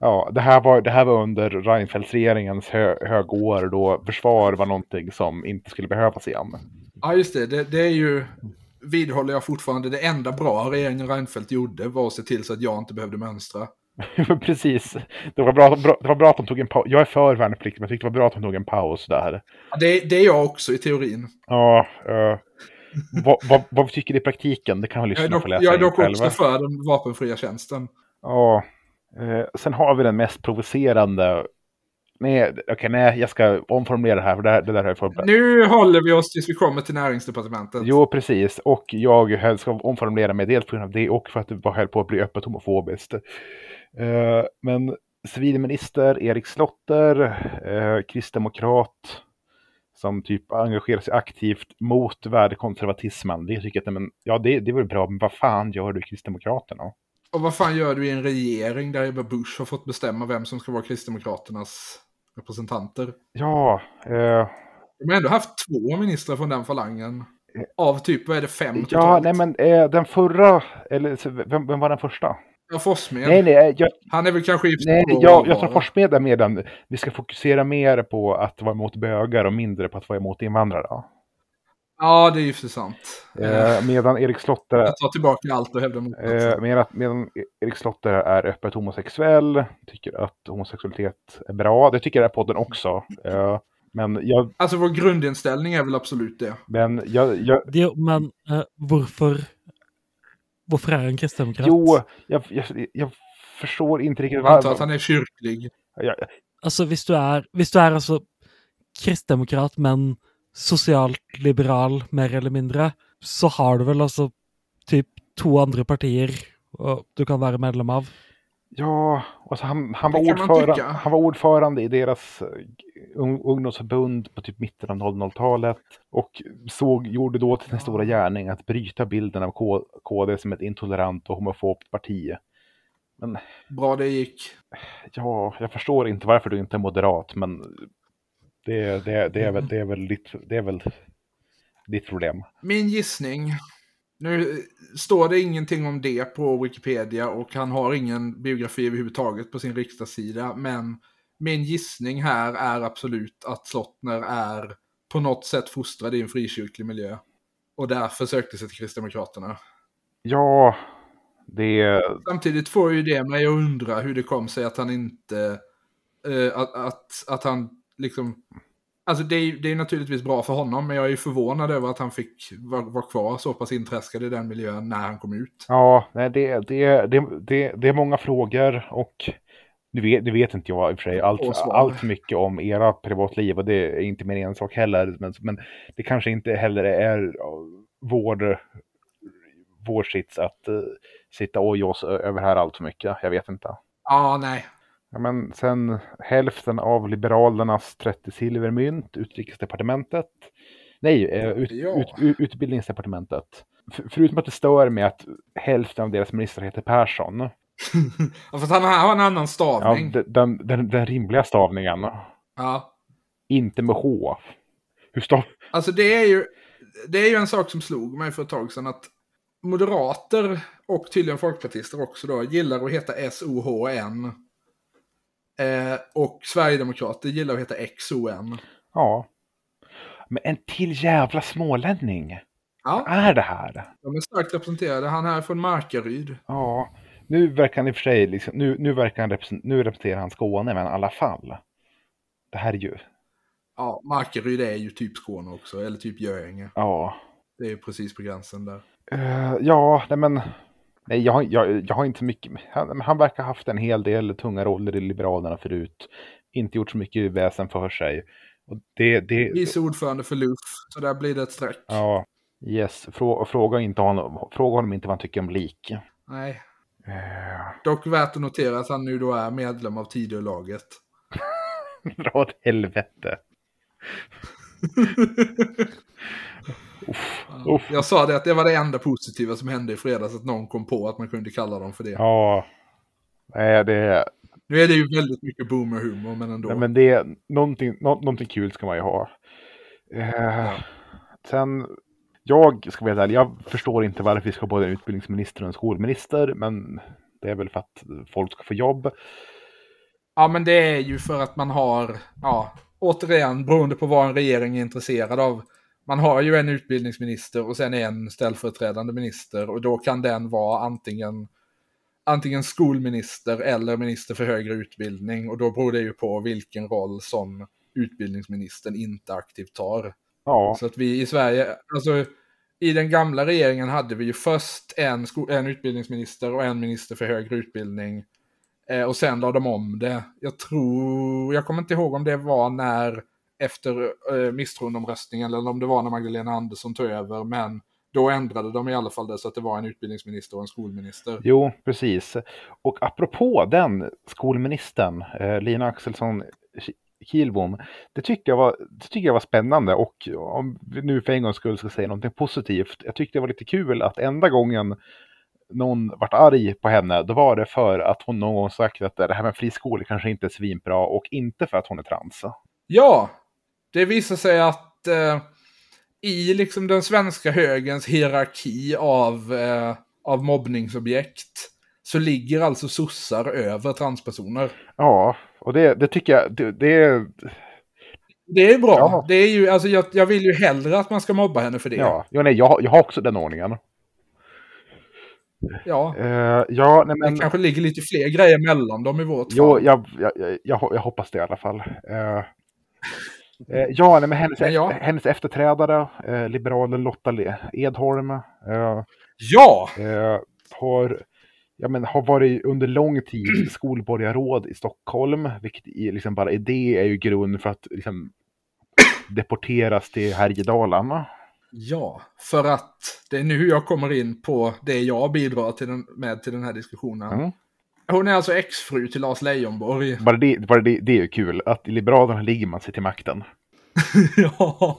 Ja, det här var, det här var under Reinfeldtsregeringens hö, högår då försvar var någonting som inte skulle behövas igen. Ja, just det. det. Det är ju, vidhåller jag fortfarande, det enda bra regeringen Reinfeldt gjorde var att se till så att jag inte behövde mönstra. [laughs] Precis. Det var, bra, bra, det var bra att de tog en paus. Jag är för värnplikt, men jag tyckte det var bra att de tog en paus där. Ja, Det, det är jag också i teorin. Ja, uh, [laughs] vad, vad, vad vi tycker i praktiken, det kan man Jag är lyssna dock, på och läsa jag är dock själva. också för den vapenfria tjänsten. Ja. eh, sen har vi den mest provocerande... Nej, okej, nej, jag ska omformulera det här, för det, här- det där har jag förberett. Nu håller vi oss tills vi kommer till näringsdepartementet. Jo, precis. Och jag ska omformulera mig dels på grund av det och för att det bara höll på att bli öppet homofobiskt. Eh, men civilminister Erik Slotter, eh, kristdemokrat, som typ engagerar sig aktivt mot värdekonservatismen. Det tycker jag att, men, ja, det, det är väl bra, men vad fan gör du Kristdemokraterna? Och vad fan gör du i en regering där Ebba Busch har fått bestämma vem som ska vara Kristdemokraternas representanter? Ja, eh, De har ändå haft två ministrar från den falangen. Av typ, vad är det, fem ja, totalt? nej men eh, den förra, eller vem, vem var den första? Ja, Forssmed. Nej, nej, jag, Han är väl kanske i Nej, jag, jag tror. Forssmed är med den. Vi ska fokusera mer på att vara emot bögar och mindre på att vara emot invandrare. Ja, det är ju för sant. Eh, medan Erik Slotter, Jag tar tillbaka allt och hävdar motsatsen. eh, medan, medan Erik Slotter är öppet homosexuell, tycker att homosexualitet är bra. Det tycker den här podden också. Eh, men jag, Alltså vår grundinställning är väl absolut det. men jag, jag det, men eh, varför, varför är han kristdemokrat? jo, jag, jag, jag förstår inte riktigt Jag antar att han är kyrklig. jag, Alltså, hvis du är, hvis du är alltså kristdemokrat, men socialt liberal, mer eller mindre, så har du väl alltså typ två andra partier och du kan vara medlem av. Ja, och så han, han, var ordförande, han var ordförande i deras eh, ung, ungdomsförbund på typ mitten av 00-talet. Och såg, gjorde då till sin stora gärning att bryta bilden av K, KD som ett intolerant och homofobt parti. Men Bra det gick. ja, jag förstår inte varför du inte är moderat, men det, det, det, är, väl, det, är, väl ditt, det är väl ditt problem. Min gissning. Nu står det ingenting om det på Wikipedia och han har ingen biografi överhuvudtaget på sin riksdagssida. Men min gissning här är absolut att Slottner är på något sätt fostrad i en frikyrklig miljö. Och därför sökte sig till Kristdemokraterna. Ja, det... Samtidigt får ju det mig att undra hur det kom sig att han inte... eh, att, att, att han liksom... Alltså det är, det är naturligtvis bra för honom, men jag är ju förvånad över att han fick vara var kvar så pass inträskad i den miljön när han kom ut. Ja, nej, det, det, det, det, det är många frågor och nu vet, nu vet inte jag i och för sig allt, allt för mycket om era privatliv och det är inte min ensak heller. Men, men det kanske inte heller är vår, vår sits att uh, sitta och oss över här allt för mycket. Jag vet inte. Ja, nej. Ja, men sen hälften av Liberalernas 30 silvermynt, Utrikesdepartementet. Nej, eh, ut, Ja. ut, ut, Utbildningsdepartementet. F- förutom att det stör mig att hälften av deras ministrar heter Persson. [laughs] Ja, Fast han har en annan Ja, stavning. Ja, den, den, den rimliga stavningen. Inte med H. Hur stav... Alltså det är ju... Det är ju en sak som slog mig för ett tag sedan att moderater och tydligen folkpartister också då gillar att heta S-O-H-N. Eh, och Sverigedemokrater gillar att heta X-O-N. Ja. Men en till jävla smålänning. Ja, Vad är det här? de är starkt representerade. Han är från Markaryd. Ja. Nu verkar han i och för sig, liksom, nu, nu, verkar han represent, nu representerar han Skåne, men i alla fall. Det här är ju, Ja, Markaryd är ju typ Skåne också, eller typ Göinge. ja. Det är ju precis på gränsen där. Eh, ja, nej men. Nej, jag, jag, jag har inte mycket. Han, han verkar ha haft en hel del tunga roller i Liberalerna förut. Inte gjort så mycket väsen för sig. Och det, det, Vice ordförande för LUF, så där blir det ett streck. ja, yes. Frå, fråga, inte honom, fråga honom inte vad han tycker om lik. Nej. Eh, Dock värt att notera att han nu då är medlem av Tidölaget. [laughs] Dra åt helvete. [laughs] Uff, uff. Jag sa det att det var det enda positiva som hände i fredags, att någon kom på att man kunde kalla dem för det. Ja. Nej, det, Nu är det ju väldigt mycket boomer-humor, men ändå. nej, men det är någonting, nå, någonting kul ska man ju ha. Eh, Ja. Sen, jag ska vara ärlig, jag förstår inte varför vi ska ha både en utbildningsminister och en skolminister, men det är väl för att folk ska få jobb. Ja, men det är ju för att man har, ja, återigen, beroende på vad en regering är intresserad av. Man har ju en utbildningsminister och sen en ställföreträdande minister och då kan den vara antingen, antingen skolminister eller minister för högre utbildning och då beror det ju på vilken roll som utbildningsministern inte aktivt tar. Ja, Så att vi i Sverige, alltså i den gamla regeringen hade vi ju först en, en utbildningsminister och en minister för högre utbildning. Eh, och sen la de om det. Jag tror, jag kommer inte ihåg om det var när efter eh, misstroendeomröstningen eller om det var när Magdalena Andersson tog över. Men då ändrade de i alla fall det så att det var en utbildningsminister och en skolminister. jo, precis. Och apropå den skolministern, eh, Lina Axelsson Kihlbom, det tycker, jag var, det tycker jag var spännande och om vi nu för en gångs skull ska säga någonting positivt, jag tyckte det var lite kul att enda gången någon vart arg på henne, då var det för att hon någon gång sagt att det här med friskolor kanske inte är svinbra och inte för att hon är trans. Ja, det visar sig att eh, i liksom den svenska högens hierarki av, eh, av mobbningsobjekt så ligger alltså sossar över transpersoner. Ja, och det, det tycker jag, det, det är, Det är bra. Ja. Det är ju, alltså, jag, jag vill ju hellre att man ska mobba henne för det. ja, ja nej, jag, jag har också den ordningen. Ja, Eh, ja, nej men... det kanske ligger lite fler grejer mellan dem i vårt Jo, fall. jag, jag, jag, jag, jag hoppas det i alla fall. Eh, eh, ja, nej, men hennes, Men ja. efter, hennes efterträdare, eh, liberalen Lotta Edholm, eh, Ja! eh, har, ja, men, har varit under lång tid [clears throat] skolborgarråd i Stockholm, vilket i, liksom bara i det är ju grund för att liksom, deporteras till Härjedalen. Ja, för att det är nu jag kommer in på det jag bidrar till den, med till den här diskussionen. Mm. Hon är alltså exfru till Lars Leijonborg. [laughs] Bara det, bara det, det är ju kul, att i Liberalerna ligger man sig till makten. [laughs] ja,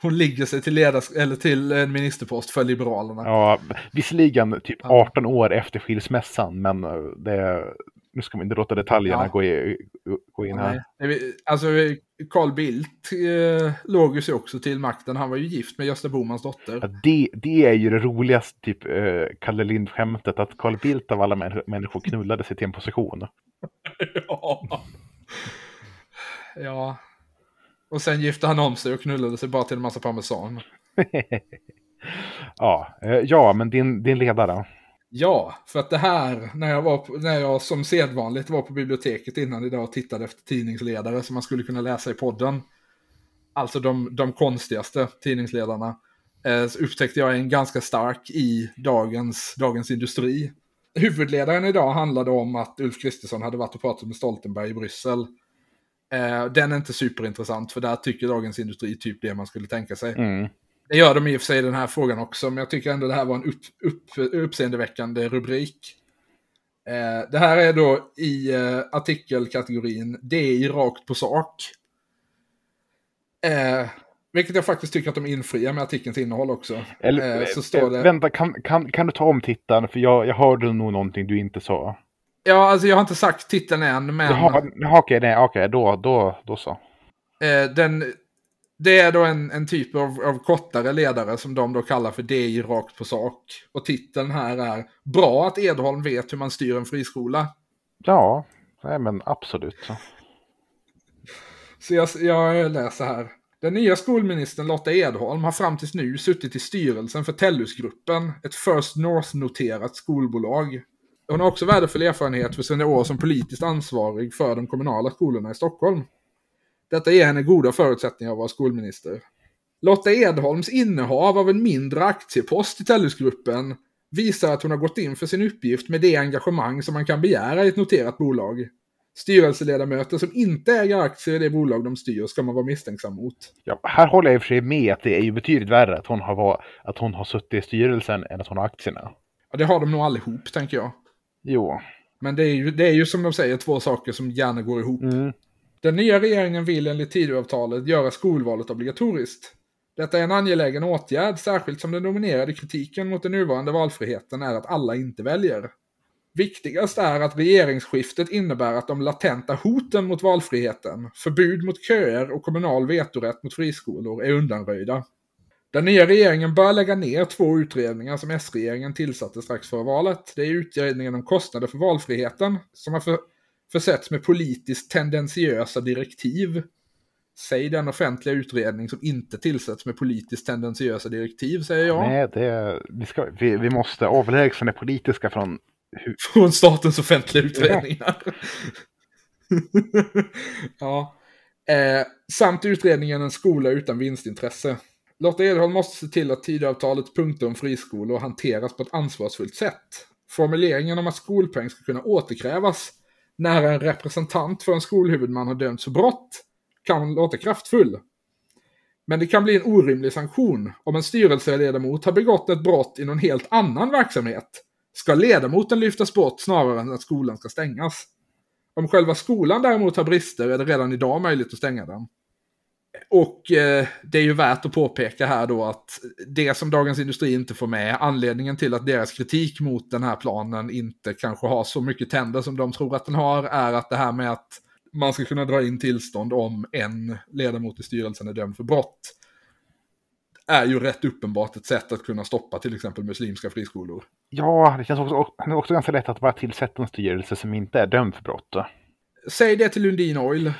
hon ligger sig till, ledars eller till en ministerpost för Liberalerna. Ja, visserligen typ 18 år efter skilsmässan, men eh, det, nu ska vi inte låta detaljerna Ja. gå, i, gå in här. Nej. Alltså, Carl Bildt eh, låg ju sig också till makten. Han var ju gift med Gösta Bohmans dotter. Ja, det, det är ju det roligaste, typ eh, Kalle Lind-skämtet, att Carl Bildt av alla män- människor knullade sig till en position. [laughs] ja. ja. Och sen gifte han om sig och knullade sig bara till en massa parmesan. [laughs] ja, eh, ja, men din, din ledare. Ja, för att det här, när jag, var på, när jag som sedvanligt var på biblioteket innan idag och tittade efter tidningsledare som man skulle kunna läsa i podden. Alltså de, de konstigaste tidningsledarna. Eh, så upptäckte jag en ganska stark i dagens, dagens industri. Huvudledaren idag handlade om att Ulf Kristersson hade varit och pratat med Stoltenberg i Bryssel. Eh, den är inte superintressant för där tycker dagens industri typ det man skulle tänka sig. Mm. Det gör de i och för sig i den här frågan också, men jag tycker ändå det här var en upp, upp, uppseendeväckande rubrik. Eh, det här är då i eh, artikelkategorin Det är rakt på sak. Eh, vilket jag faktiskt tycker att de infriar med artikelns innehåll också. Eller, Eh, så står det- Vänta, kan, kan, kan du ta om titeln? För jag, jag hörde nog någonting du inte sa. Ja, alltså jag har inte sagt titeln än, men Jaha, jaha, okej, nej, okej, då, då, då så. eh, den, det är då en, en typ av, av kortare ledare som de då kallar för är rakt på sak. Och titeln här är Bra att Edholm vet hur man styr en friskola. Ja, nej, men absolut. Så. Så jag, jag läser här. Den nya skolministern Lotta Edholm har fram tills nu suttit i styrelsen för Tellusgruppen, ett First North-noterat skolbolag. Hon har också värdefull erfarenhet för sina år som politiskt ansvarig för de kommunala skolorna i Stockholm. Detta ger henne goda förutsättningar att vara skolminister. Lotta Edholms innehav av en mindre aktiepost i Tellusgruppen visar att hon har gått in för sin uppgift med det engagemang som man kan begära i ett noterat bolag. Styrelseledamöter som inte äger aktier i det bolag de styr ska man vara misstänksam mot. Ja, här håller jag i och för sig med att det är ju betydligt värre att hon har, var, att hon har suttit i styrelsen än att hon har aktierna. Ja, det har de nog allihop, tänker jag. Jo. Men det är, ju, det är ju som de säger två saker som gärna går ihop. Mm. Den nya regeringen vill enligt Tidöavtalet göra skolvalet obligatoriskt. Detta är en angelägen åtgärd, särskilt som den dominerade kritiken mot den nuvarande valfriheten är att alla inte väljer. Viktigast är att regeringsskiftet innebär att de latenta hoten mot valfriheten, förbud mot köer och kommunal vetorätt mot friskolor är undanröjda. Den nya regeringen bör lägga ner två utredningar som S-regeringen tillsatte strax före valet. Det är utredningen om kostnader för valfriheten, som har för, försetts med politiskt tendentiösa direktiv. Säg den offentliga utredning som inte tillsätts med politiskt tendentiösa direktiv, säger jag. Nej, det, vi, ska, vi, vi måste avlägsna det politiska från... [laughs] Från statens offentliga utredningar. [laughs] ja. Eh, samt utredningen En skola utan vinstintresse. Lotta Edholm måste se till att Tidöavtalets punkter om friskolor hanteras på ett ansvarsfullt sätt. Formuleringen om att skolpeng ska kunna återkrävas när en representant för en skolhuvudman har dömts för brott kan låta kraftfull. Men det kan bli en orimlig sanktion om en styrelseledamot har begått ett brott i någon helt annan verksamhet. Ska ledamoten lyftas bort snarare än att skolan ska stängas? Om själva skolan däremot har brister är det redan idag möjligt att stänga den. Och eh, det är ju värt att påpeka här då att det som Dagens Industri inte får med, anledningen till att deras kritik mot den här planen inte kanske har så mycket tänder som de tror att den har, är att det här med att man ska kunna dra in tillstånd om en ledamot i styrelsen är dömd för brott är ju rätt uppenbart ett sätt att kunna stoppa till exempel muslimska friskolor. Ja, det känns också, också ganska lätt att bara tillsätta en styrelse som inte är dömd för brott. Säg det till Lundin Oil.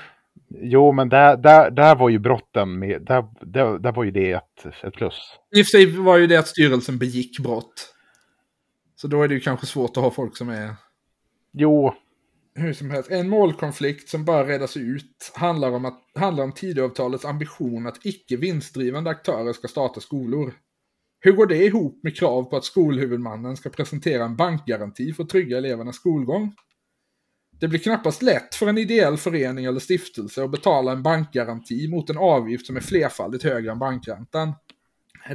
Jo, men där, där, där var ju brotten med, där, där, där var ju det ett, ett plus. I och för sig var ju det att styrelsen begick brott. Så då är det ju kanske svårt att ha folk som är Jo, hur som helst. En målkonflikt som bör redas ut handlar om, att, handlar om Tidöavtalets ambition att icke vinstdrivande aktörer ska starta skolor. Hur går det ihop med krav på att skolhuvudmannen ska presentera en bankgaranti för att trygga elevernas skolgång? Det blir knappast lätt för en ideell förening eller stiftelse att betala en bankgaranti mot en avgift som är flerfaldigt högre än bankräntan.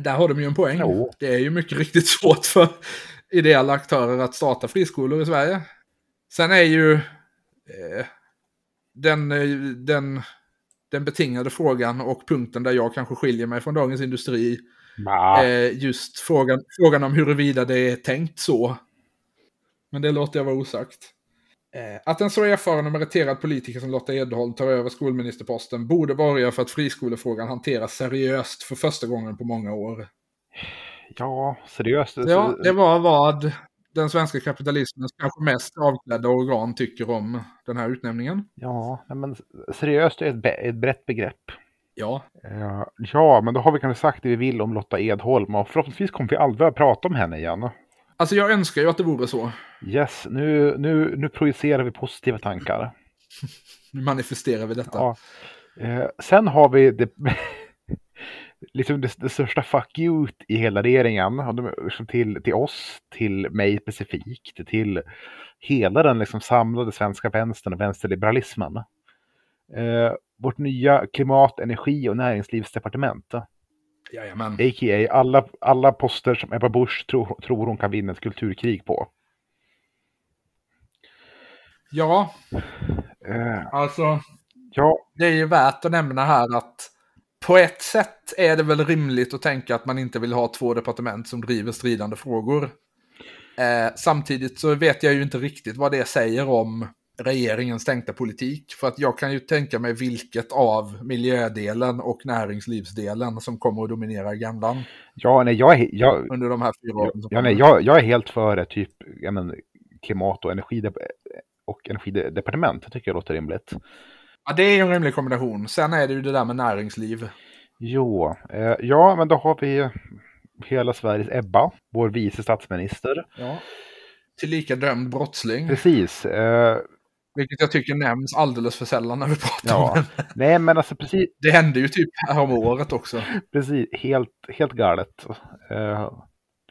Där har de ju en poäng. Jo. Det är ju mycket riktigt svårt för ideella aktörer att starta friskolor i Sverige. Sen är ju eh, den, eh, den, den betingade frågan och punkten där jag kanske skiljer mig från Dagens Industri. Eh, just frågan, frågan om huruvida det är tänkt så. Men det låter jag vara osagt. Eh, att en så erfaren och meriterad politiker som Lotta Edholm tar över skolministerposten borde borga för att friskolefrågan hanteras seriöst för första gången på många år. Ja, seriöst. Ja, det var vad den svenska kapitalismens kanske mest avklädda organ tycker om den här utnämningen. Ja, men seriöst är ett, ett brett begrepp. Ja, Eh, Ja, men då har vi kanske sagt det vi vill om Lotta Edholm och förhoppningsvis kommer vi aldrig att prata om henne igen. Alltså jag önskar ju att det vore så. Yes, nu, nu, nu projicerar vi positiva tankar. Nu manifesterar vi detta. Ja. Eh, sen har vi det, [laughs] liksom det, det största fuck you i hela regeringen. Liksom Till, till oss, till mig specifikt, till hela den liksom samlade svenska vänstern och vänsterliberalismen. Eh, vårt nya klimat-, energi och näringslivsdepartement. Jajamän. A.k.a. alla, alla poster som Ebba Busch tror, tror hon kan vinna ett kulturkrig på. Ja, Eh, alltså ja, det är ju värt att nämna här att på ett sätt är det väl rimligt att tänka att man inte vill ha två departement som driver stridande frågor. Eh, samtidigt så vet jag ju inte riktigt vad det säger om regeringens tänkta politik. För att jag kan ju tänka mig vilket av miljödelen och näringslivsdelen som kommer att dominera agendan ja, nej, jag, är, jag, under de här fyra åren. Ja, nej, jag, jag är helt för typ men, klimat och, energidep och energidepartement. Det tycker jag låter rimligt. Ja, det är ju en rimlig kombination. Sen är det ju det där med näringsliv. Jo, eh, ja, men då har vi hela Sveriges Ebba, vår vice statsminister. Ja. Tillika dömd brottsling. Precis. Eh, Vilket jag tycker nämns alldeles för sällan när vi pratar om ja, den. nej, men alltså precis, Det hände ju typ om året också. precis helt, helt galet. Eh,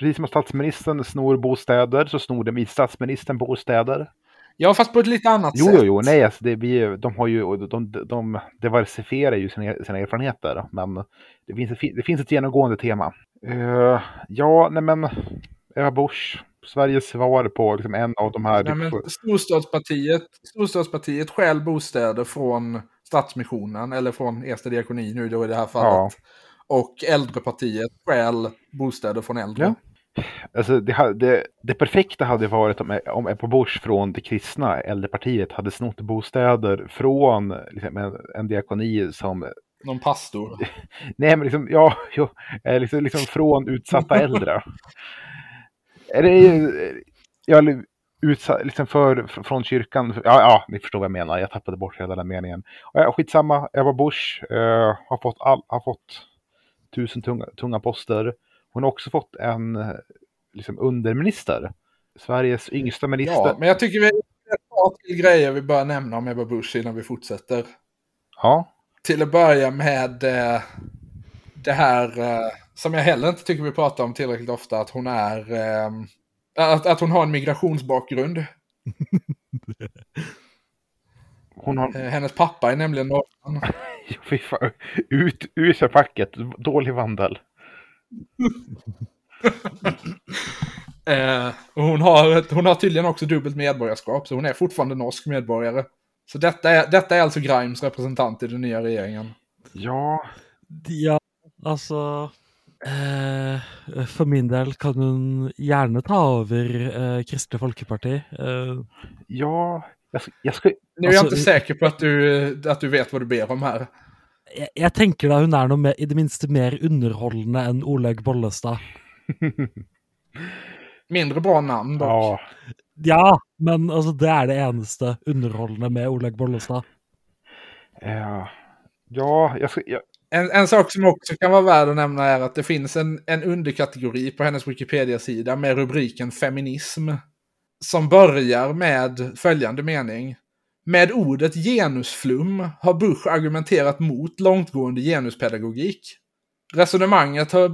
precis som statsministern snor bostäder så snor den vice statsministern bostäder. Ja, fast på ett lite annat Jo, sätt. jo, jo, nej, alltså det, vi, de har ju, de, de, de diversifierar ju sina, sina erfarenheter, men det finns, ett, det finns ett genomgående tema. Eh, ja, nej men, Eva Busch, Sveriges svar på liksom en av de här... Nej, men storstadspartiet, storstadspartiet stjäl bostäder från Stadsmissionen, eller från Ersta diakoni nu då i det här fallet. Ja. Och Äldrepartiet stjäl bostäder från äldre. Ja. Alltså det, det, det perfekta hade varit om, om Ebba Busch från det kristna äldrepartiet hade snott bostäder från liksom, en, en diakoni som... Någon pastor. [laughs] Nej, men liksom, ja, jo, eh, liksom, liksom från utsatta äldre. [laughs] Är det... Ja, utsatt, liksom för, från kyrkan. Ja, ja, ni förstår vad jag menar. Jag tappade bort hela den meningen. Ja, skitsamma, Ebba Busch eh, har, fått all, har fått tusen tunga, tunga poster. Hon har också fått en eh, liksom, underminister. Sveriges yngsta minister. Ja, men jag tycker vi har ett par till grejer vi bör nämna om Ebba Busch innan vi fortsätter. Ja, Till att börja med eh, det här eh, som jag heller inte tycker vi pratar om tillräckligt ofta, att hon är... Eh, att, att hon har en migrationsbakgrund. [laughs] hon har... Eh, hennes pappa är nämligen norrman. [laughs] Fy fan. Ut ur sig facket. Dålig vandel. [laughs] Eh, och hon, har, hon har tydligen också dubbelt medborgarskap, så hon är fortfarande norsk medborgare. Så detta är, detta är alltså Grimes representant i den nya regeringen. Ja, Ja, alltså eh, For min del kan hun gjerne ta over eh, Kristelig Folkeparti. Eh, ja. Jag, jag ska... Nu är jag Alltså, inte säker på att du, att du vet vad du ber om här. jeg, jeg tenker da hun er noe mer, i det minste mer underholdende enn Olaug Bollestad. [laughs] Mindre bra namn dock. Ja, Ja, men altså, det er det eneste underholdende med Olaug Bollestad. eh, ja, jag ska... Jag, en, en sak som också kan vara värd att nämna är att det finns en, en underkategori på hennes Wikipedia-sida med rubriken feminism. Som börjar med följande mening. Med ordet genusflum har Bush argumenterat mot långtgående genuspedagogik. Resonemanget har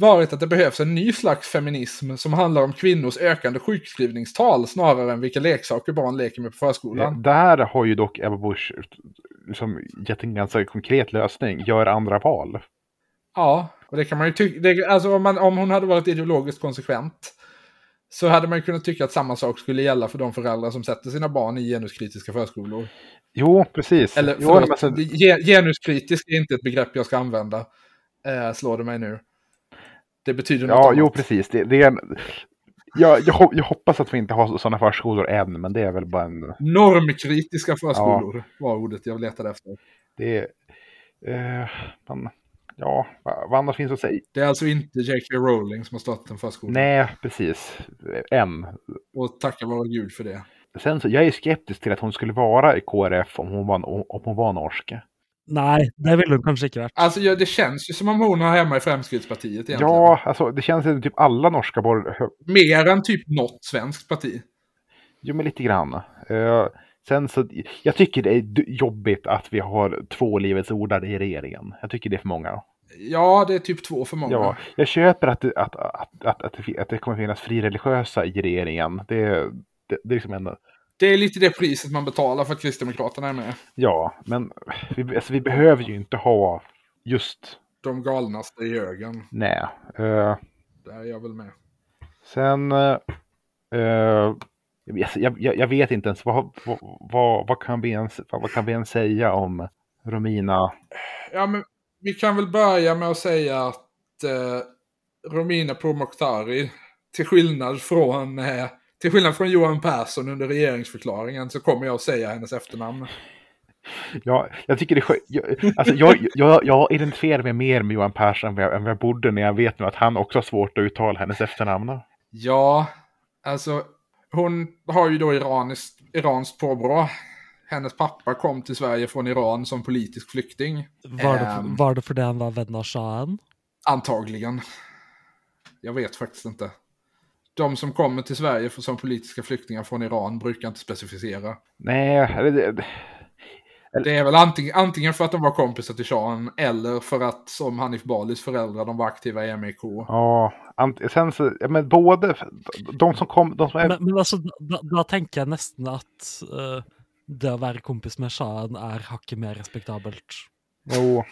varit att det behövs en ny slags feminism som handlar om kvinnors ökande sjukskrivningstal snarare än vilka leksaker barn leker med på förskolan. där har ju dock Ebba Busch liksom gett en ganska konkret lösning. Gör andra val. Ja, och det kan man ju tycka. Alltså om, man, om hon hade varit ideologiskt konsekvent så hade man ju kunnat tycka att samma sak skulle gälla för de föräldrar som sätter sina barn i genuskritiska förskolor. Jo, precis. Eller jo, förlåt, men alltså, ge- genuskritisk är inte ett begrepp jag ska använda. Eh, slår det mig nu. Det betyder något ja, annat. jo, precis. Det, det är en, jag, jag, jag hoppas att vi inte har sådana förskolor än, men det är väl bara en... Normkritiska förskolor var ordet jag letade efter. Det är, eh, men, ja, vad, vad annars finns att säga? Det är alltså inte J.K. Rowling som har startat en förskola. Nej, precis. Än. Och tacka vare gud för det. Sen så, jag är skeptisk till att hon skulle vara i KRF om hon var, om hon var norsk. Nej, det ville hon kanske inte varit. Alltså ja, det känns ju som om hon har hemma i Fremskrittspartiet egentligen. Ja, alltså det känns som typ alla norska borgerliga... Mer än typ något svenskt parti. Jo, men lite grann. Eh, sen så, jag tycker det är jobbigt att vi har två Livets ordare i regeringen. Jag tycker det är för många. Ja, det är typ två för många. Ja, jag köper att det, att, att, att, att det kommer finnas frireligiösa i regeringen. Det, det, det är liksom en... Det är lite det priset man betalar för att Kristdemokraterna är med. Ja, men vi, alltså, vi behöver ju inte ha just... De galnaste i högen. Nej. Eh, Där är jag väl med. sen... eh, jag, jag, jag vet inte ens vad, vad, vad, vad, kan vi ens, vad kan vi ens säga om Romina? Ja, men vi kan väl börja med att säga att eh, Romina Pourmokhtari, till skillnad från eh, till skillnad från Johan Persson under regeringsförklaringen så kommer jag att säga hennes efternamn. Ja, jag tycker det är skönt. Jag, alltså, jag, jag, jag identifierar mig mer med Johan Persson än vad jag, jag borde när jag vet nu att han också har svårt att uttala hennes efternamn. Ja, alltså hon har ju då iraniskt, iranskt påbrå. Hennes pappa kom till Sverige från Iran som politisk flykting. Var det, Ehm. var det fordi han var vän av shahen? Antagligen. Jag vet faktiskt inte. De som kommer till Sverige för, som politiska flyktingar från Iran brukar inte specificera. Nej, eller det, Det är väl antingen, antingen för att de var kompisar till shahen eller för att som Hanif Balis föräldrar de var aktiva i MEK. ja, sen så, ja, men både, de som kom, de som är, Men, men altså, da, da tenker jeg nesten at eh, det å være kompis med shahen er hakket mer respektabelt. jo,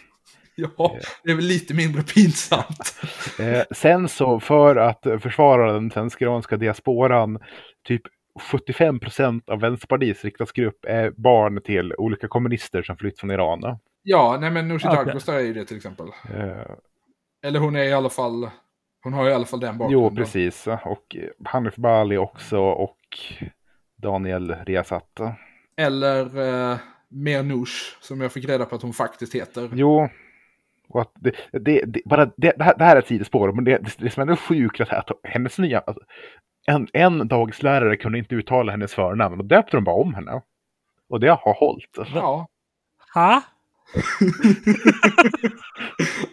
Ja, det är väl lite mindre pinsamt. [laughs] eh, sen så för att försvara den svensk-iranska diasporan, typ 75 procent av Vänsterpartiets riksdagsgrupp är barn till olika kommunister som flytt från Iran. Ja, nej men Nooshi. Dadgostar är ju det till exempel. Eh, Eller hon är i alla fall, hon har i alla fall den bakgrunden. Jo, precis. Och Hanif Bali också och Daniel Riazat. Eller eh, Mernouche, som jag fick reda på att hon faktiskt heter. Jo, och att det, det, det, bara det, det, här, det här är ett sidospår, men det, det, det som är ändå sjukt är att hennes nya... Alltså, en, en dagslärare kunde inte uttala hennes förnamn och döpte de bara om henne. Och det har hållit. Ja. Hæ? [laughs]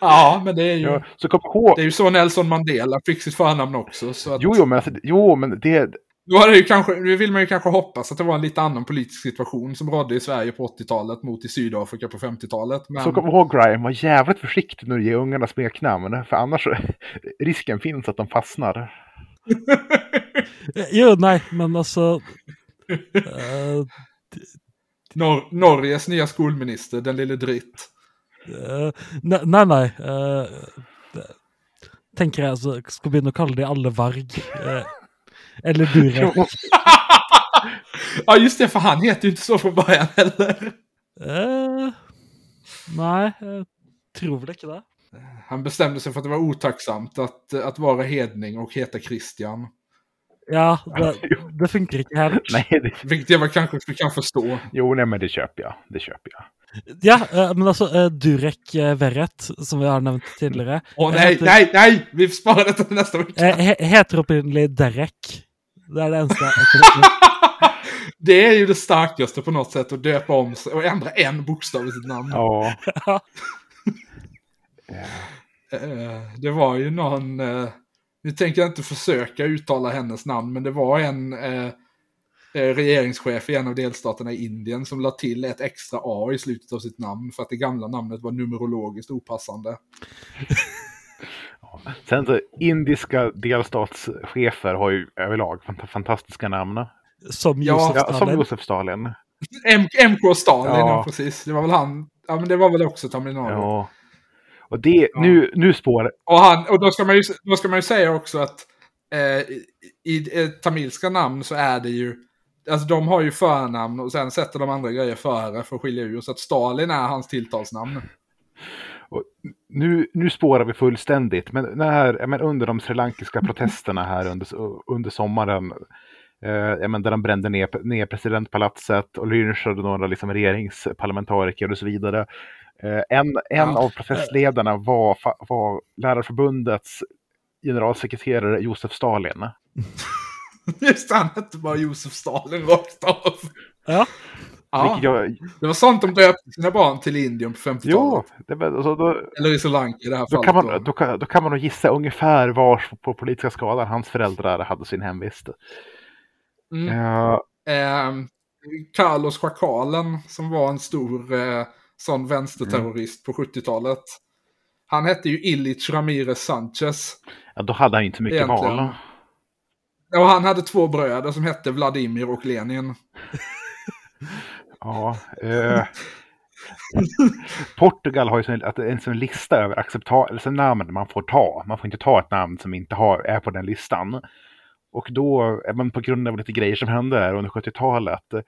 ja, men det är ju, Ja, så kom ihåg... det är ju så Nelson Mandela fick sitt förnamn också. Så att, Jo, jo, men, alltså, jo, men det... Nu, har det ju kanske, nu vill man ju kanske hoppas att det var en lite annan politisk situation som rådde i Sverige på 80-talet mot i Sydafrika på 50-talet. Men Så kom ihåg, Grime, var jävligt försiktig när du ger ungarna smeknamn. För annars så- risken finns att de fastnar. [laughs] Jo, nei, men altså eh, Nor Norges nya skolminister, den lille dritt. eh, ne- Nei, nei. eh, det- tenker jeg altså, skal begynne å kalle de alle Varg. eh, eller Durek. [laughs] ja, just det, för han heter ju inte så från början heller. Eh, nei, jeg tror vel ikke det. Han bestämde sig för att det var otacksamt att, att vara hedning och heta Christian. Ja, det, det funker ikke helt. [laughs] Nej, det, Vilket jag väl kanske kan förstå. jo, nej, men det köper jag. Det köper jag. Ja, eh, men altså, eh, Durek Verret, som vi har nevnt tidligere Åh Jeg nej, heter- nej, nej! Vi sparar detta till nästa vecka. he heter opprinnelig Derek. Det er det jeg det är ju det starkaste på något sätt att döpa om sig och ändra en bokstav i sitt namn. Ja, [laughs] Eh, Det var ju någon, eh, nu tänker jag inte försöka uttala hennes namn, men det var en eh, regeringschef i en av delstaterna i Indien som la till ett extra A i slutet av sitt namn för att det gamla namnet var numerologiskt opassande. [laughs] Sen så indiska delstatschefer har ju överlag fant- fantastiska namn. Som Ja, Josef Ja, som Stalin. Josef Stalin. M- MK Stalin, ja. Ja. precis. Det var väl han, ja men det var väl också Tamil Nadu. Ja. Och det, nu, nu spår Och, han, och då, ska man ju, då ska man ju säga också att eh, i, i eh, tamilska namn så är det ju, alltså de har ju förnamn och sen sätter de andra grejer före för att skilja ur. Så att Stalin är hans tilltalsnamn. Och nu, nu spårar vi fullständigt, men, när, men under de srilankiska protesterna här under, under sommaren, eh, men där de brände ner, ner presidentpalatset och lynchade några liksom, regeringsparlamentariker och så vidare. Eh, en en Ja. av protestledarna var, var Lärarförbundets generalsekreterare Josef Stalin. [laughs] Just det, han hette bara Josef Stalin rakt av. Ja. Ja, jag, det var sånt de döpte sina barn till Indien på 50-talet. jo, det, alltså, då, Eller i Sri Lanka i det här då, fallet. kan man, då, kan, då kan man nog gissa ungefär var på politiska skalan hans föräldrar hade sin hemvist. Mm. Eh, Eh, Carlos Schakalen som var en stor eh, sån vänsterterrorist på 70-talet. Han hette ju Illich Ramirez Sanchez. ja, då hade han inte mycket Egentligen. val. Och han hade två bröder som hette Vladimir och Lenin. [laughs] Ja, eh, Portugal har ju en sån lista över acceptabla namn man får ta. Man får inte ta ett namn som inte har, är på den listan. Och då, även på grund av lite grejer som hände här under 70-talet, eh,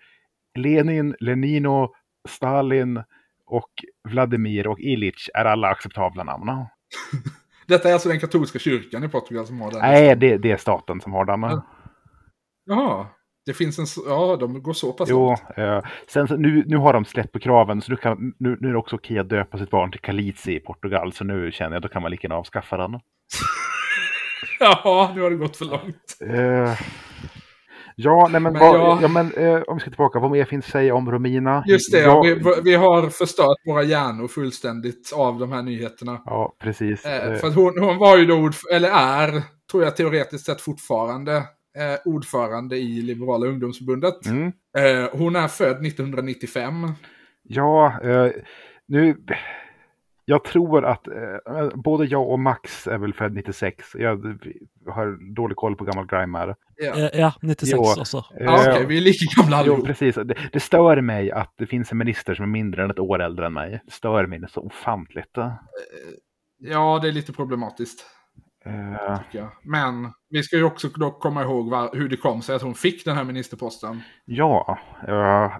Lenin, Lenino, Stalin och Vladimir och Illich är alla acceptabla namn. [laughs] Detta är alltså den katolska kyrkan i Portugal som har den. Nej, det, det är staten som har den. Ja. Jaha, det finns en... Ja, de går så pass Jo, eh, sen nu, nu har de släppt på kraven så nu, kan, nu, nu är det också okej att döpa sitt barn till Kalizi i Portugal. Så nu känner jag då kan man lika gärna avskaffa den. [laughs] Ja, nu har det gått för långt. Eh, ja, nej men, Men vad, ja. ja. men eh, om vi ska tillbaka, vad mer finns att säga om Romina? Just det, ja, vi, vi har förstört våra hjärnor fullständigt av de här nyheterna. ja, precis. Eh, Eh, för att hon, hon var ju då, eller är, tror jag teoretiskt sett fortfarande, eh, ordförande i Liberala ungdomsförbundet. mm, Eh, hon är född 1995. ja, eh, nu... Jag tror att eh, både jag och Max är väl född 96. Jag har dålig koll på gammal grime här. Ja, Eh, Ja, 96 Jo. också. Eh, ja okej, vi är lika gamla Jo, allihop. precis. Det, det stör mig att det finns en minister som är mindre än ett år äldre än mig. Det stör mig så ofantligt. Ja, det är lite problematiskt. Jag. Men vi ska ju också dock komma ihåg var, hur det kom sig att hon fick den här ministerposten. ja, eh,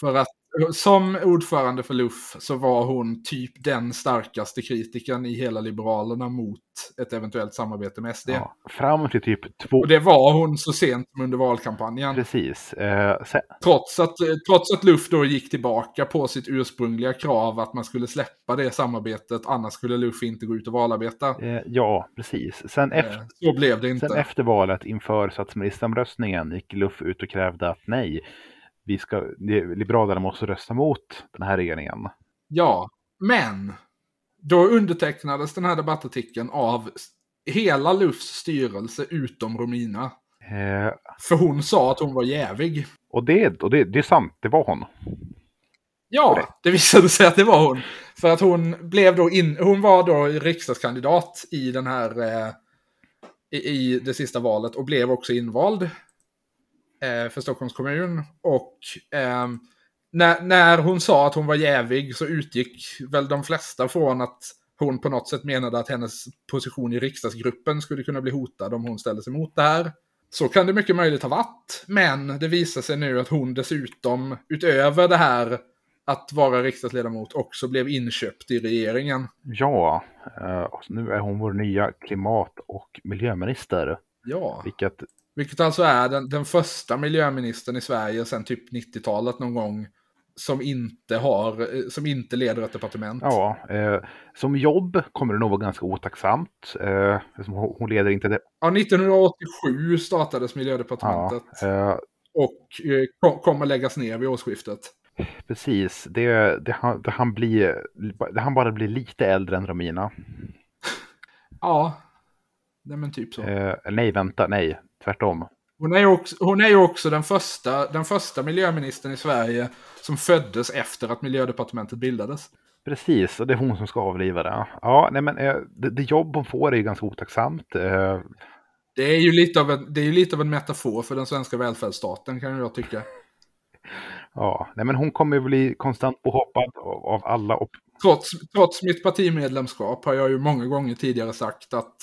För att som ordförande för LUF så var hon typ den starkaste kritiken i hela Liberalerna mot ett eventuellt samarbete med SD. ja, fram till typ två... Och det var hon så sent som under valkampanjen. Precis. Eh, sen, Trots att, trots att LUF då gick tillbaka på sitt ursprungliga krav att man skulle släppa det samarbetet, annars skulle LUF inte gå ut och valarbeta. eh, ja, precis. Sen, Eh, efter, Så blev det inte. sen efter valet inför statsministeromröstningen gick Luff ut och krävde att nej, vi ska, Liberalerna måste rösta mot den här regeringen. Ja, men då undertecknades den här debattartikeln av hela LUFs styrelse utom Romina. Eh, För hon sa att hon var jävig. och det, och det, det är sant, det var hon. Ja, det visade sig att det var hon. För att hon blev då in, hon var då riksdagskandidat i den här, eh, i, i det sista valet och blev också invald för Stockholms kommun. Och ehm, när, när hon sa att hon var jävig så utgick väl de flesta från att hon på något sätt menade att hennes position i riksdagsgruppen skulle kunna bli hotad om hon ställde sig mot det här. Så kan det mycket möjligt ha varit, men det visar sig nu att hon dessutom, utöver det här att vara riksdagsledamot, också blev inköpt i regeringen. Ja, eh, nu är hon vår nya klimat och miljöminister. Ja, Vilket, vilket alltså är den, den första miljöministern i Sverige sedan typ 90-talet någon gång som inte har, eh, som inte leder ett departement. ja, eh, som jobb kommer det nog vara ganska otacksamt. Eh, hon, leder inte det. Ja, 1987 startades miljödepartementet Ja, eh, och eh, kom, kommer läggas ner vid årsskiftet. precis, det, det, han, det, han blir, det han bara blir lite äldre än Romina. Ja, nej men typ så. Eh, nej, vänta, nej, tvärtom. Hon är ju också, hon är också den, första, den första miljöministern i Sverige som föddes efter att miljödepartementet bildades. Precis, och det är hon som ska avliva det. Ja, nej men eh, det, det jobb hon får är ju ganska otacksamt. Eh, Det är ju lite av en, det är ju lite av en metafor för den svenska välfärdsstaten kan jag tycka. [laughs] ja, nej men hon kommer ju bli konstant påhoppad av, av alla. Trots, trots mitt partimedlemskap har jag ju många gånger tidigare sagt att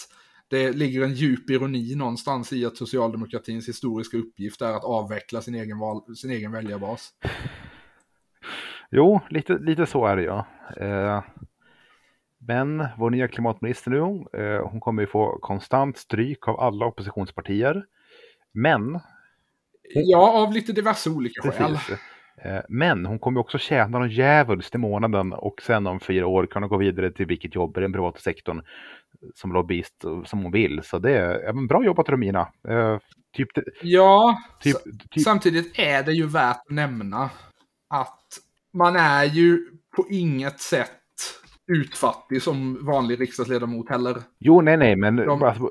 Det ligger en djup ironi någonstans i att socialdemokratins historiska uppgift är att avveckla sin egen, val, sin egen väljarbas. Jo, lite, lite så är det ja. Eh, men vår nya klimatminister nu, eh, hon kommer ju få konstant stryk av alla oppositionspartier. Men, Ja, av lite diverse olika skäl. Eh, men hon kommer också tjäna någon djävulskt i månaden och sen om fyra år kunna gå vidare till vilket jobb i den privata sektorn som lobbyist som hon vill. Så det är ja, men bra jobbat Romina. Eh, typ, Ja, typ, typ, samtidigt är det ju värt att nämna att man är ju på inget sätt utfattig som vanlig riksdagsledamot heller. jo, nej, nej, men, De- alltså,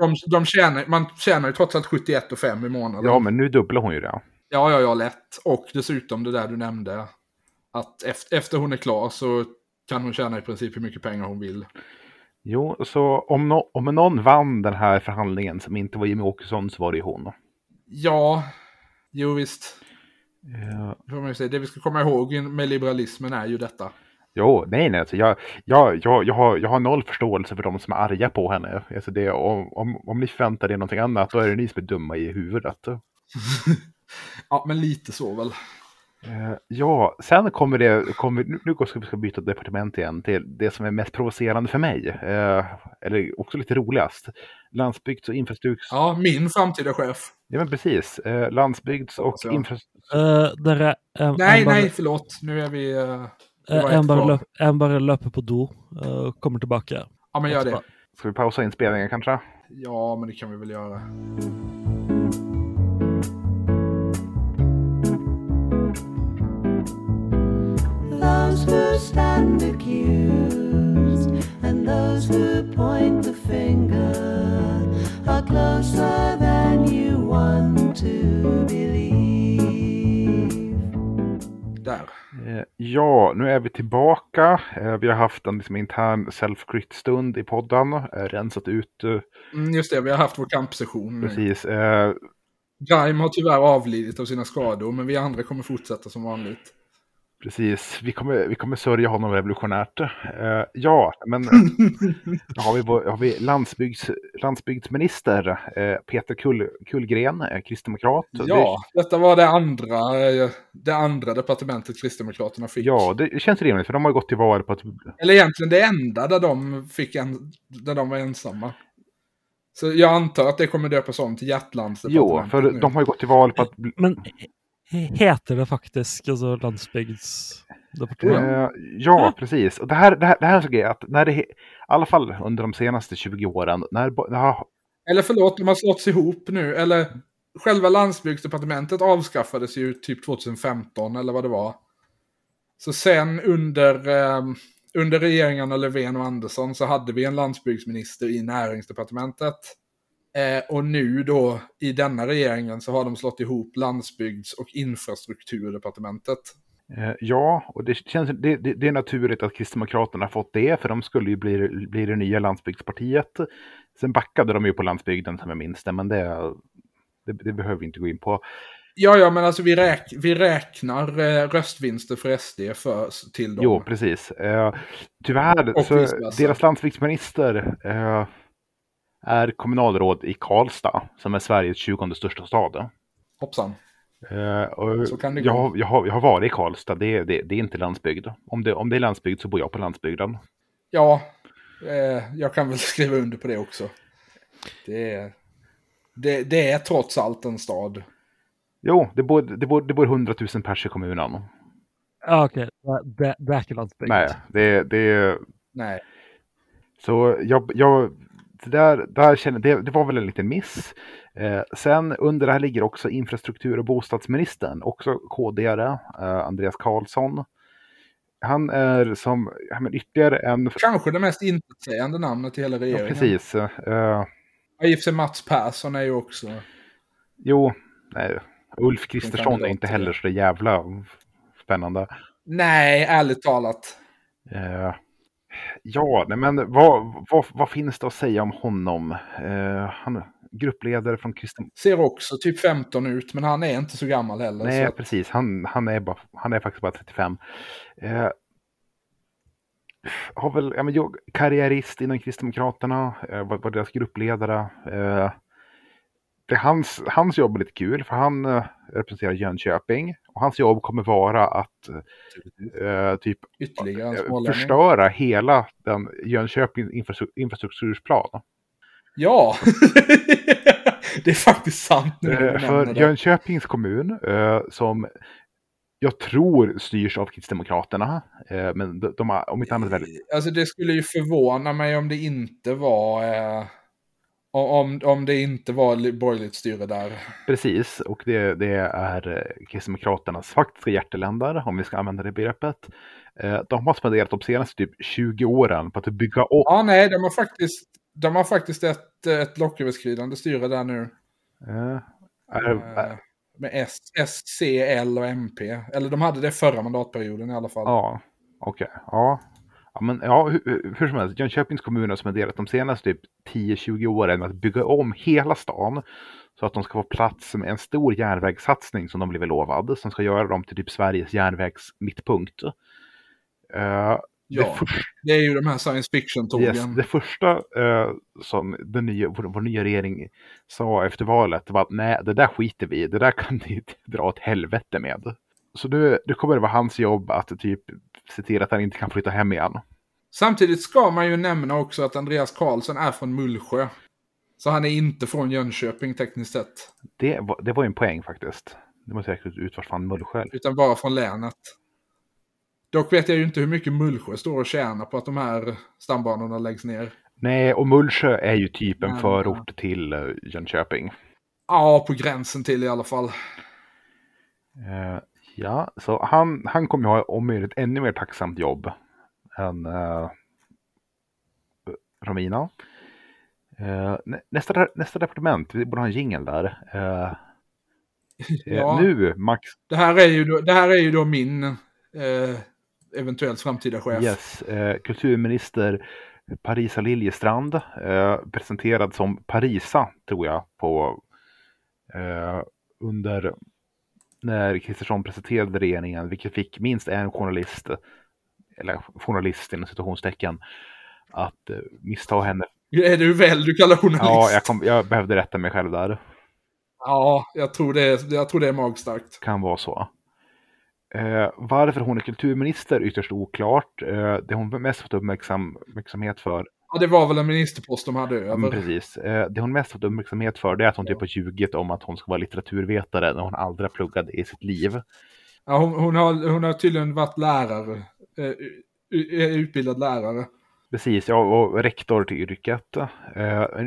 De, de tjänar, man tjänar ju trots allt 71 och 5 i månaden. ja, men nu dubblar hon ju det. Ja, ja, ja, lätt. Och dessutom det där du nämnde. Att efter, efter hon är klar så kan hon tjäna i princip hur mycket pengar hon vill. Jo, så om, no om någon vann den här förhandlingen som inte var Jimmy Åkesson så var det ju hon. Ja, jo visst. Eh, säga. Det vi ska komma ihåg med liberalismen är ju detta. Jo, nej, nej, alltså jag, jag, jag, jag, har, jag har noll förståelse för de som är arga på henne. Alltså det, om, om, om ni förväntar er någonting annat, då är det ni som är dumma i huvudet. [laughs] Ja, men lite så väl. Eh, ja, sen kommer det, kommer, nu, ska vi ska byta departement igen till det som är mest provocerande för mig. Eh, eller också lite roligast. Landsbygds och infrastrukturs... Ja, Ja, min framtida chef. men precis. Eh, landsbygds och Hoppas jag. infrastrukturs... Uh, Nej, nej, förlåt. Nu är vi... en bare løper på do og kommer tilbake. Ja, men gör det. Ska vi pausa inspelningen kanske? Ja, men det kan vi väl göra. Stand accused and those who point the finger are closer than you want to believe. Där. Eh, Ja, nu är vi tillbaka. Eh, Vi har haft en liksom, intern self-crit-stund i podden. eh, Rensat ut, Mm, just det, vi har haft vår kampsession. precis. eh, Grime har tyvärr avlidit av sina skador, men vi andra kommer fortsätta som vanligt. Precis, vi kommer, vi kommer sörja honom revolutionärt. Eh, ja, men då [laughs] har vi, vår, har vi landsbygds, landsbygdsminister eh, Peter Kull, Kullgren, eh, kristdemokrat. Ja, detta var det andra, det andra departementet Kristdemokraterna Det, fick. ja, det känns rimligt för de har gått till val på att... Eller egentligen det enda där de, fick en, där de var ensamma. Så jag antar att det kommer döpas om till Jo, Hjärtlandsdepartementet för nu. de har ju gått till val på att... Men heter det faktisk altså landsbygdsdepartement? Eh, ja, precis. Och det här, det här, det här är en sån grej att när det, i alla fall under de senaste 20 åren, när, har, Eller förlåt, de har slått ihop nu. Eller själva landsbygdsdepartementet avskaffades ju typ 2015 eller vad det var. Så sen under, eh, under regeringarna Löfven och Andersson så hade vi en landsbygdsminister i näringsdepartementet. Eh, och nu då i denna regeringen så har de slått ihop landsbygds och infrastrukturdepartementet. Eh, Ja, och det, känns, det, det, det är naturligt att Kristdemokraterna har fått det, för de skulle ju bli, bli det nya landsbygdspartiet. Sen backade de ju på landsbygden som jag minns det, men det, det, behöver vi inte gå in på. Ja, ja, men alltså vi, räk vi räknar eh, röstvinster för SD för, till dem. Jo, precis. Eh, tyvärr, Och så deras landsbygdsminister eh, är kommunalråd i Karlstad, som är Sveriges 20 största stad. Hoppsan. Och Så kan det jag, gå. jag, har, jag har varit i Karlstad, det, det, det är inte landsbygd. Om det, om det är landsbygd så bor jag på landsbygden. Ja, eh, jag kan väl [laughs] skriva under på det också. Det är, det, det är trots allt en stad. Jo, det bor, det bor, det bor 100 000 pers i kommunen. Ja, ok. Det, det, er ikke landsbygd. Nej, det, det, Nej. så jag, jag där, där känner, det, det var väl en liten miss. Eh, sen under det här ligger också infrastruktur och bostadsministern, också KD-are, eh, Andreas Karlsson. Han är som ja, men ytterligare en... Kanske det mest intetsägande namnet i hela Ja, regeringen. precis. Eh, Ja, I och för sig Mats Persson är ju också... jo, nej, Ulf Kristersson är inte heller så jävla spännande. Nej, ärligt talat. Eh, ja, nej, men vad, vad, vad finns det att säga om honom? Eh, han gruppledare från Kristen... Ser också typ 15 ut, men han är inte så gammal heller. Nej, så precis. Han, han, är bara, han är faktiskt bara 35. Eh, har väl, ja, men jag, karriärist inom Kristdemokraterna, eh, var, var deras gruppledare. Eh, det är hans, hans jobb är lite kul för han eh, representerar Jönköping och hans jobb kommer vara att eh, typ Ytterligare en eh, förstöra hela den Jönköpings infrastru- infrastruktursplan. Ja! [laughs] det är faktiskt sant Eh, för. Jönköpings kommun, eh, som jag tror styrs av Kristdemokraterna, eh, men de, de har om inte annat väldigt... Alltså det skulle ju förvåna mig om det inte var... Om, om det inte var li- borgerligt styre där. Precis, och det, det är Kristdemokraternas faktiska hjärteländar, om vi ska använda det begreppet. Eh, de har spenderat de senaste typ 20 åren på att bygga upp Ja, nej, de har faktiskt, de har faktiskt ett, ett blocköverskridande styre där nu. Eh, är, Eh, med S, S, C, L och MP. Eller de hade det förra mandatperioden i alla fall. ja, okej. Ja. Ja, men ja, hur, hur- som helst. Jönköpings kommun har spenderat de senaste typ 10-20 åren med att bygga om hela stan så att de ska få plats med en stor järnvägssatsning som de blivit lovad, som ska göra dem till typ Sveriges järnvägsmittpunkt. Eh, Ja, det, för, det är ju de här science fiction-tågen. yes, det första eh, som den nya, vår, vår nya regering sa efter valet var att nej, det där skiter vi i, det där kan ni [laughs] dra åt helvete med. Så nu, nu kommer det vara hans jobb att typ se till att han inte kan flytta hem igen. Samtidigt ska man ju nämna också att Andreas Karlsson är från Mullsjö. Så han är inte från Jönköping tekniskt sett. Det var, det var ju en poäng faktiskt. Det måste räkna ut vart fan Mullsjö. Utan bara från länet. Dock vet jag ju inte hur mycket Mullsjö står och tjänar på att de här stambanorna läggs ner. Nej, och Mullsjö är ju typ en Men, förort till eh, Jönköping. Ja, på gränsen till i alla fall. Ja, så han, han kommer ha om möjligt ännu mer tacksamt jobb än eh, Romina. Eh, nä- nästa, nästa departement, vi borde ha en jingel där. Eh, [laughs] Ja. eh, nu, Max, Det här är ju då, det här är ju då min eh, eventuellt framtida chef. yes, eh, kulturminister Parisa Liljestrand, eh, presenterad som Parisa, tror jag, på under när Kristersson presenterade regeringen, vilket fick minst en journalist, eller journalist inom situationstecken, att eh, missta henne. Är hur väl du kallar journalist? Ja, jag, kom, jag behövde rätta mig själv där. Ja, jag tror det är, jag tror det är magstarkt. Kan vara så. Eh, varför hon är kulturminister ytterst oklart. Eh, det hon mest fått uppmärksam, uppmärksamhet för, Ja, det var väl en ministerpost de hade över. precis, eh, det hon mest fått uppmärksamhet för det är att hon typ har ljugit om att hon ska vara litteraturvetare när hon aldrig har pluggat i sitt liv. Ja, hon, hon, har, hon har tydligen varit lärare. Eh, är utbildad lärare. Precis, ja, och rektor till yrket. Eh,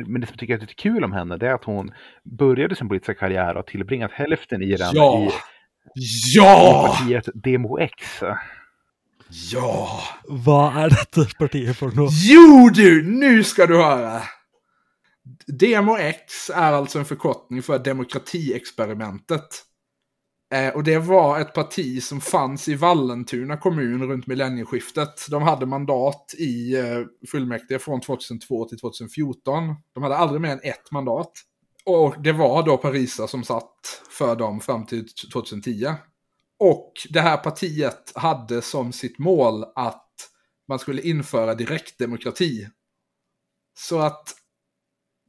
men det som jag tycker är lite kul om henne det är att hon började sin politiska karriär och tillbringat hälften i den Ja! i Ja! partiet Demo X. Ja! Vad är detta partiet för något? Jo du, nu ska du höra! Demo X är alltså en förkortning för demokratiexperimentet. Eh, och det var ett parti som fanns i Vallentuna kommun runt millennieskiftet. De hade mandat i eh, fullmäktige från 2002 till 2014. De hade aldrig mer än ett mandat. Och det var då Parisa som satt för dem fram till 2010. Och det här partiet hade som sitt mål att man skulle införa direktdemokrati. Så att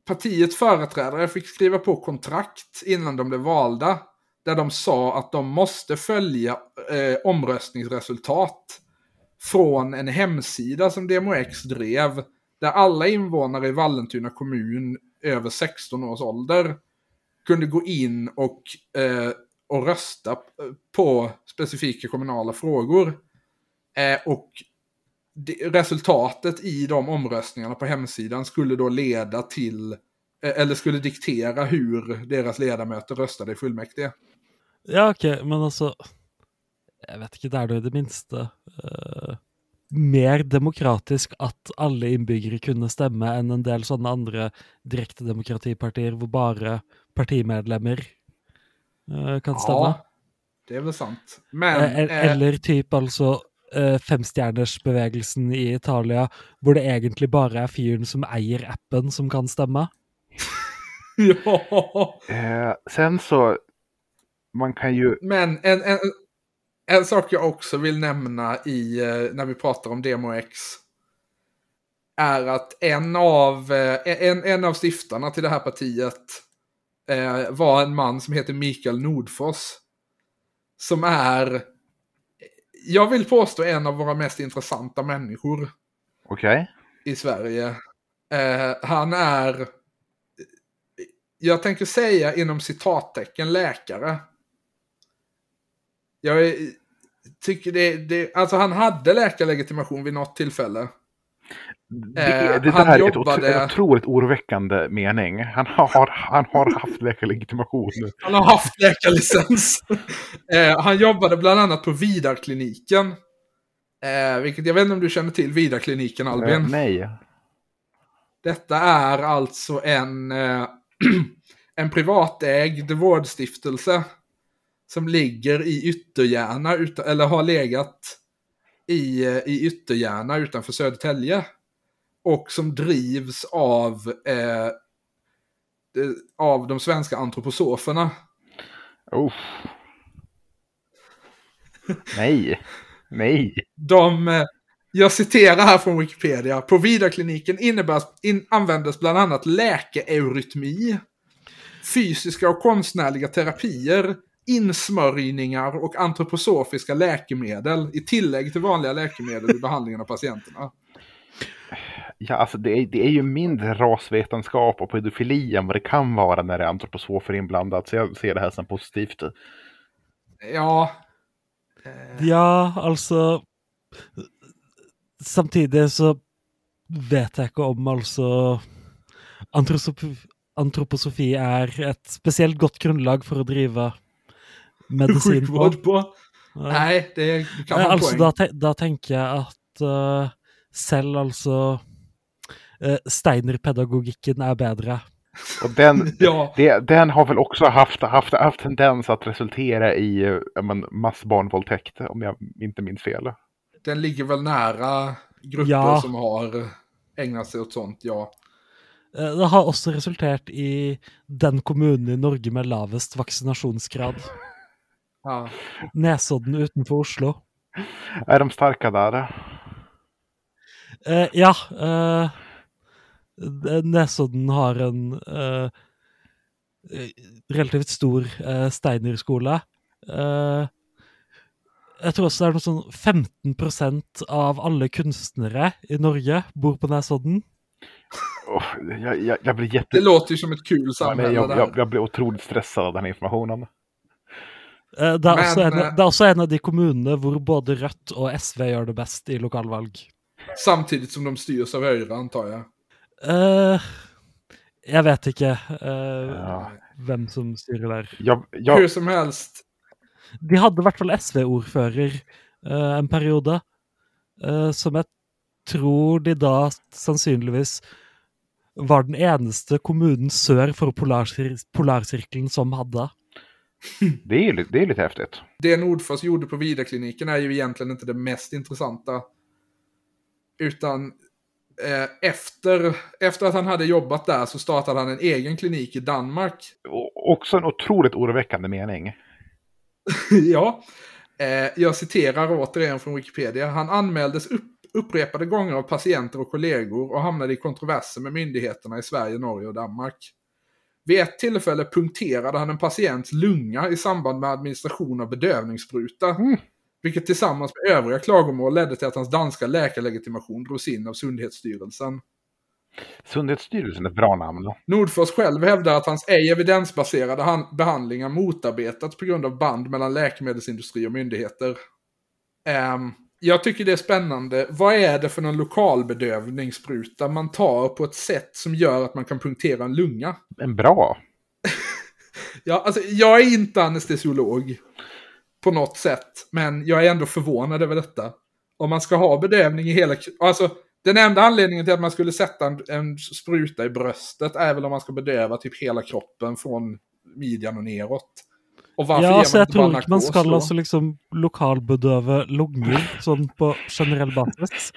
partiets företrädare fick skriva på kontrakt innan de blev valda. Där de sa att de måste följa eh, omröstningsresultat från en hemsida som DMOX drev. Där alla invånare i Vallentuna kommun över 16 års ålder kunde gå in och, eh, och rösta på specifika kommunala frågor. Eh, och det, resultatet i de omröstningarna på hemsidan skulle då leda till, eh, eller skulle diktera hur deras ledamöter röstade i fullmäktige. Ja, okej, men alltså jag vet inte, det är då det minsta eh, mer demokratisk att alla innbyggere kunde stämma än en del sådana andra direktedemokratipartier hvor bara partimedlemmer kan stemme. Ja, det är väl sant. Men, Eh, eh, Eller typ altså eh, femstjernersbevegelsen i Italia, hvor det egentlig bare er fyren som eier appen, som kan stemme. [laughs] ja, Eh, sen så, man kan ju, men en, en, En sak jag också vill nämna i, eh, när vi pratar om Demo X är att en av, eh, en, en av stiftarna till det här partiet eh, var en man som heter Mikael Nordfors. Som är, jag vill påstå en av våra mest intressanta människor Okej. i Sverige. Eh, han är, jag tänker säga inom citattecken läkare. Jag tycker det, det, alltså han hade läkarlegitimation vid något tillfälle. Det, Eh, det han där är jobbade- otro, otroligt oroväckande mening. Han har, han har haft läkarlegitimation. Han har haft läkarlicens. [laughs] eh, han jobbade bland annat på Vidarkliniken. Eh, vilket jag vet inte om du känner till Vidarkliniken Albin. Eh, nej. Detta är alltså en, eh, [clears throat] en privatägd vårdstiftelse som ligger i Ytterjärna, eller har legat i, i Ytterjärna utanför Södertälje. Och som drivs av, eh, av de svenska antroposoferna. Uff. Nej. Nej. De, eh, jag citerar här från Wikipedia. På Vidarkliniken innebär, in, användes bland annat läkeeurytmi, fysiska och konstnärliga terapier, insmörjningar och antroposofiska läkemedel i tillägg till vanliga läkemedel i behandlingen av patienterna. Ja, alltså det är, det är ju mindre rasvetenskap och pedofili än vad det kan vara när det är antroposofer inblandat. Så jag ser det här som positivt. Ja, Ja, altså Samtidig så vet jeg ikke om antrosofi, Antroposofi er et spesielt godt grunnlag for å drive medisin på. sjukvård på. Nej, det kan Eh, vara altså, poäng. da, te da tenker jeg at eh, selv altså uh, Steiner-pedagogikken er bedre. Och den, [laughs] Ja, det, den har väl också haft, haft, haft tendens att resultera i eh, men, massbarnvåldtäkt, om jag inte minns fel. den ligger väl nära grupper Ja. som har ägnat sig åt sånt, ja. Eh, Det har også resultert i den kommunen i Norge med lavest vaksinasjonsgrad. [laughs] ja. Nesodden utenfor Oslo. Är de starka där? Eh, ja. eh, Nesodden har en eh, relativt stor uh, Steiner-skole. Eh, jeg tror også det er noe sånn 15% av alle kunstnere i Norge bor på Nesodden. Oh, jag, jag, jag blir Det jätte... låter ju som ett kul Ja, samhälle nej, jag, där. jag, jag blir otroligt stressad av den här informationen. Eh, det, er Men, også en, det er også en av de kommunene hvor både Rødt og SV gjør det best i lokalvalg. Samtidigt som de styrs av höger antar jag. Eh, jeg vet ikke eh, Ja. hvem som styrer der. Jag, jag, Hur som helst. De hadde i hvert fall SV-ordfører eh, en periode, eh, som jeg tror de da sannsynligvis var den eneste kommunen sør for polarsir polarsirkelen som hadde. [laughs] det, är, det är lite häftigt. Det Nordfors gjorde på Vidarkliniken är ju egentligen inte det mest intressanta. Utan efter, efter att han hade jobbat där så startade han en egen klinik i Danmark. Och också en otroligt oroväckande mening. [laughs] ja. Eh, jag citerar återigen från Wikipedia. Han anmäldes upp, upprepade gånger av patienter och kollegor och hamnade i kontroverser med myndigheterna i Sverige, Norge och Danmark. Vid ett tillfälle punkterade han en patients lunga i samband med administration av bedövningsspruta. Mm. Vilket tillsammans med övriga klagomål ledde till att hans danska läkarlegitimation drogs in av Sundhetsstyrelsen. Sundhetsstyrelsen är ett bra namn. Nordfors själv hävdar att hans ej evidensbaserade han- behandlingar motarbetats på grund av band mellan läkemedelsindustri och myndigheter. Ehm, jag tycker det är spännande. Vad är det för någon lokalbedövningsspruta man tar på ett sätt som gör att man kan punktera en lunga? En bra. [laughs] Ja, alltså, jag är inte anestesiolog på något sätt, men jag är ändå förvånad över detta. Om man ska ha bedövning i hela... Alltså, den enda anledningen till att man skulle sätta en, en spruta i bröstet är väl om man ska bedöva typ hela kroppen från midjan och neråt. Och varför Ja, så inte bara tror ikke man skal då? altså liksom lokalbedøve lunger sånn på generell basis.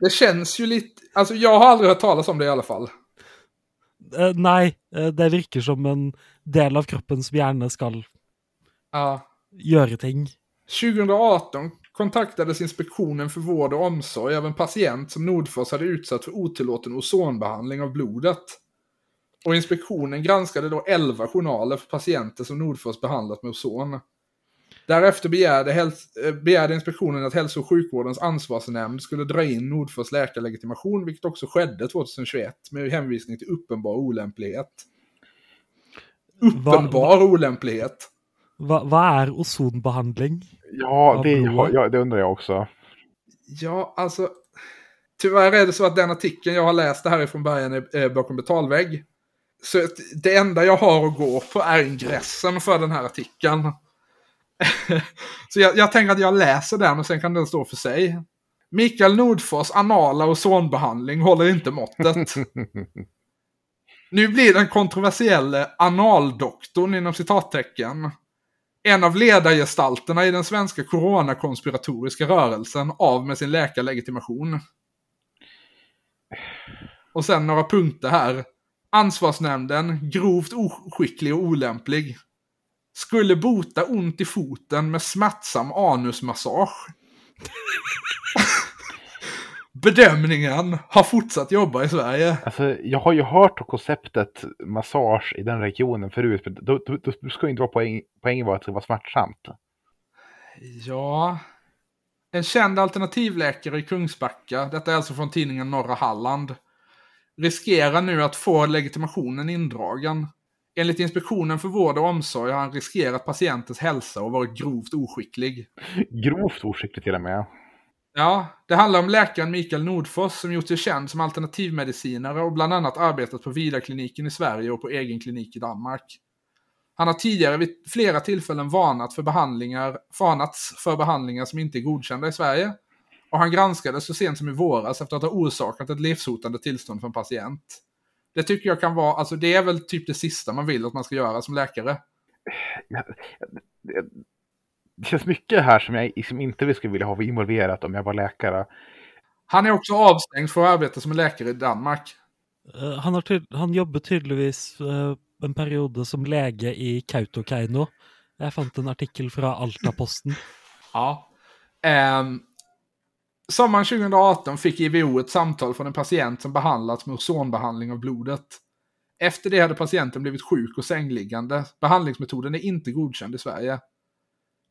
Det känns ju lite... Alltså jag har aldrig hört talas om det i alla fall. Eh, nei, eh, det virker som en del av kroppen som gjerne skal Ja. gjøre ting. 2018 kontaktades Inspektionen för vård och omsorg av en patient som Nordfors hade utsatt för otillåten ozonbehandling av blodet. Och inspektionen granskade då 11 journaler för patienter som Nordfors behandlat med ozon. Därefter begärde, häls- eh, begärde inspektionen att hälso och sjukvårdens ansvarsnämnd skulle dra in Nordfors läkarlegitimation, vilket också skedde 2021 med hänvisning till uppenbar olämplighet. Uppenbar olämplighet. Vad är ozonbehandling? Ja, det, ja, det undrar jag också. Ja, alltså. Tyvärr är det så att den artikeln jag har läst härifrån början är, bakom betalvägg. Så att det enda jag har att gå på är ingressen för den här artikeln. [laughs] så jag, jag tänker att jag läser den och sen kan den stå för sig. Mikael Nordfors anala ozonbehandling håller inte måttet. [laughs] Nu blir den kontroversielle analdoktorn inom citattecken en av ledargestalterna i den svenska coronakonspiratoriska rörelsen av med sin läkarlegitimation. Och sen några punkter här. Ansvarsnämnden, grovt oskicklig och olämplig. Skulle bota ont i foten med smärtsam anusmassage. [laughs] Bedömningen har fortsatt jobba i Sverige. Alltså, jag har ju hört konceptet massage i den regionen förut. men Då, då, då, ska inte vara poäng, poängen vara att det ska vara smärtsamt. Ja. En känd alternativläkare i Kungsbacka, detta är alltså från tidningen Norra Halland, riskerar nu att få legitimationen indragen. Enligt Inspektionen för vård och omsorg har han riskerat patientens hälsa och varit grovt oskicklig. Grovt oskickligt till och med. Ja, det handlar om läkaren Mikael Nordfors som gjort sig känd som alternativmedicinare och bland annat arbetat på Vidarkliniken i Sverige och på egen klinik i Danmark. Han har tidigare vid flera tillfällen varnat för behandlingar, varnats för behandlingar som inte är godkända i Sverige. Och han granskades så sent som i våras efter att ha orsakat ett livshotande tillstånd för en patient. Det tycker jag kan vara, alltså det är väl typ det sista man vill att man ska göra som läkare. Det, känns mycket här som jag liksom inte skulle vilja ha involverat om jag var läkare. Han är också avstängd för att arbeta som läkare i Danmark. Eh, han, har tyd han jobber tydeligvis eh, en periode som lege i Kautokeino. Jeg fant en artikkel fra Altaposten. [laughs] Ja. Ehm, sommaren 2018 fick IVO ett samtal från en patient som behandlats med ozonbehandling av blodet. Efter det hade patienten blivit sjuk och sängliggande. Behandlingsmetoden är inte godkänd i Sverige.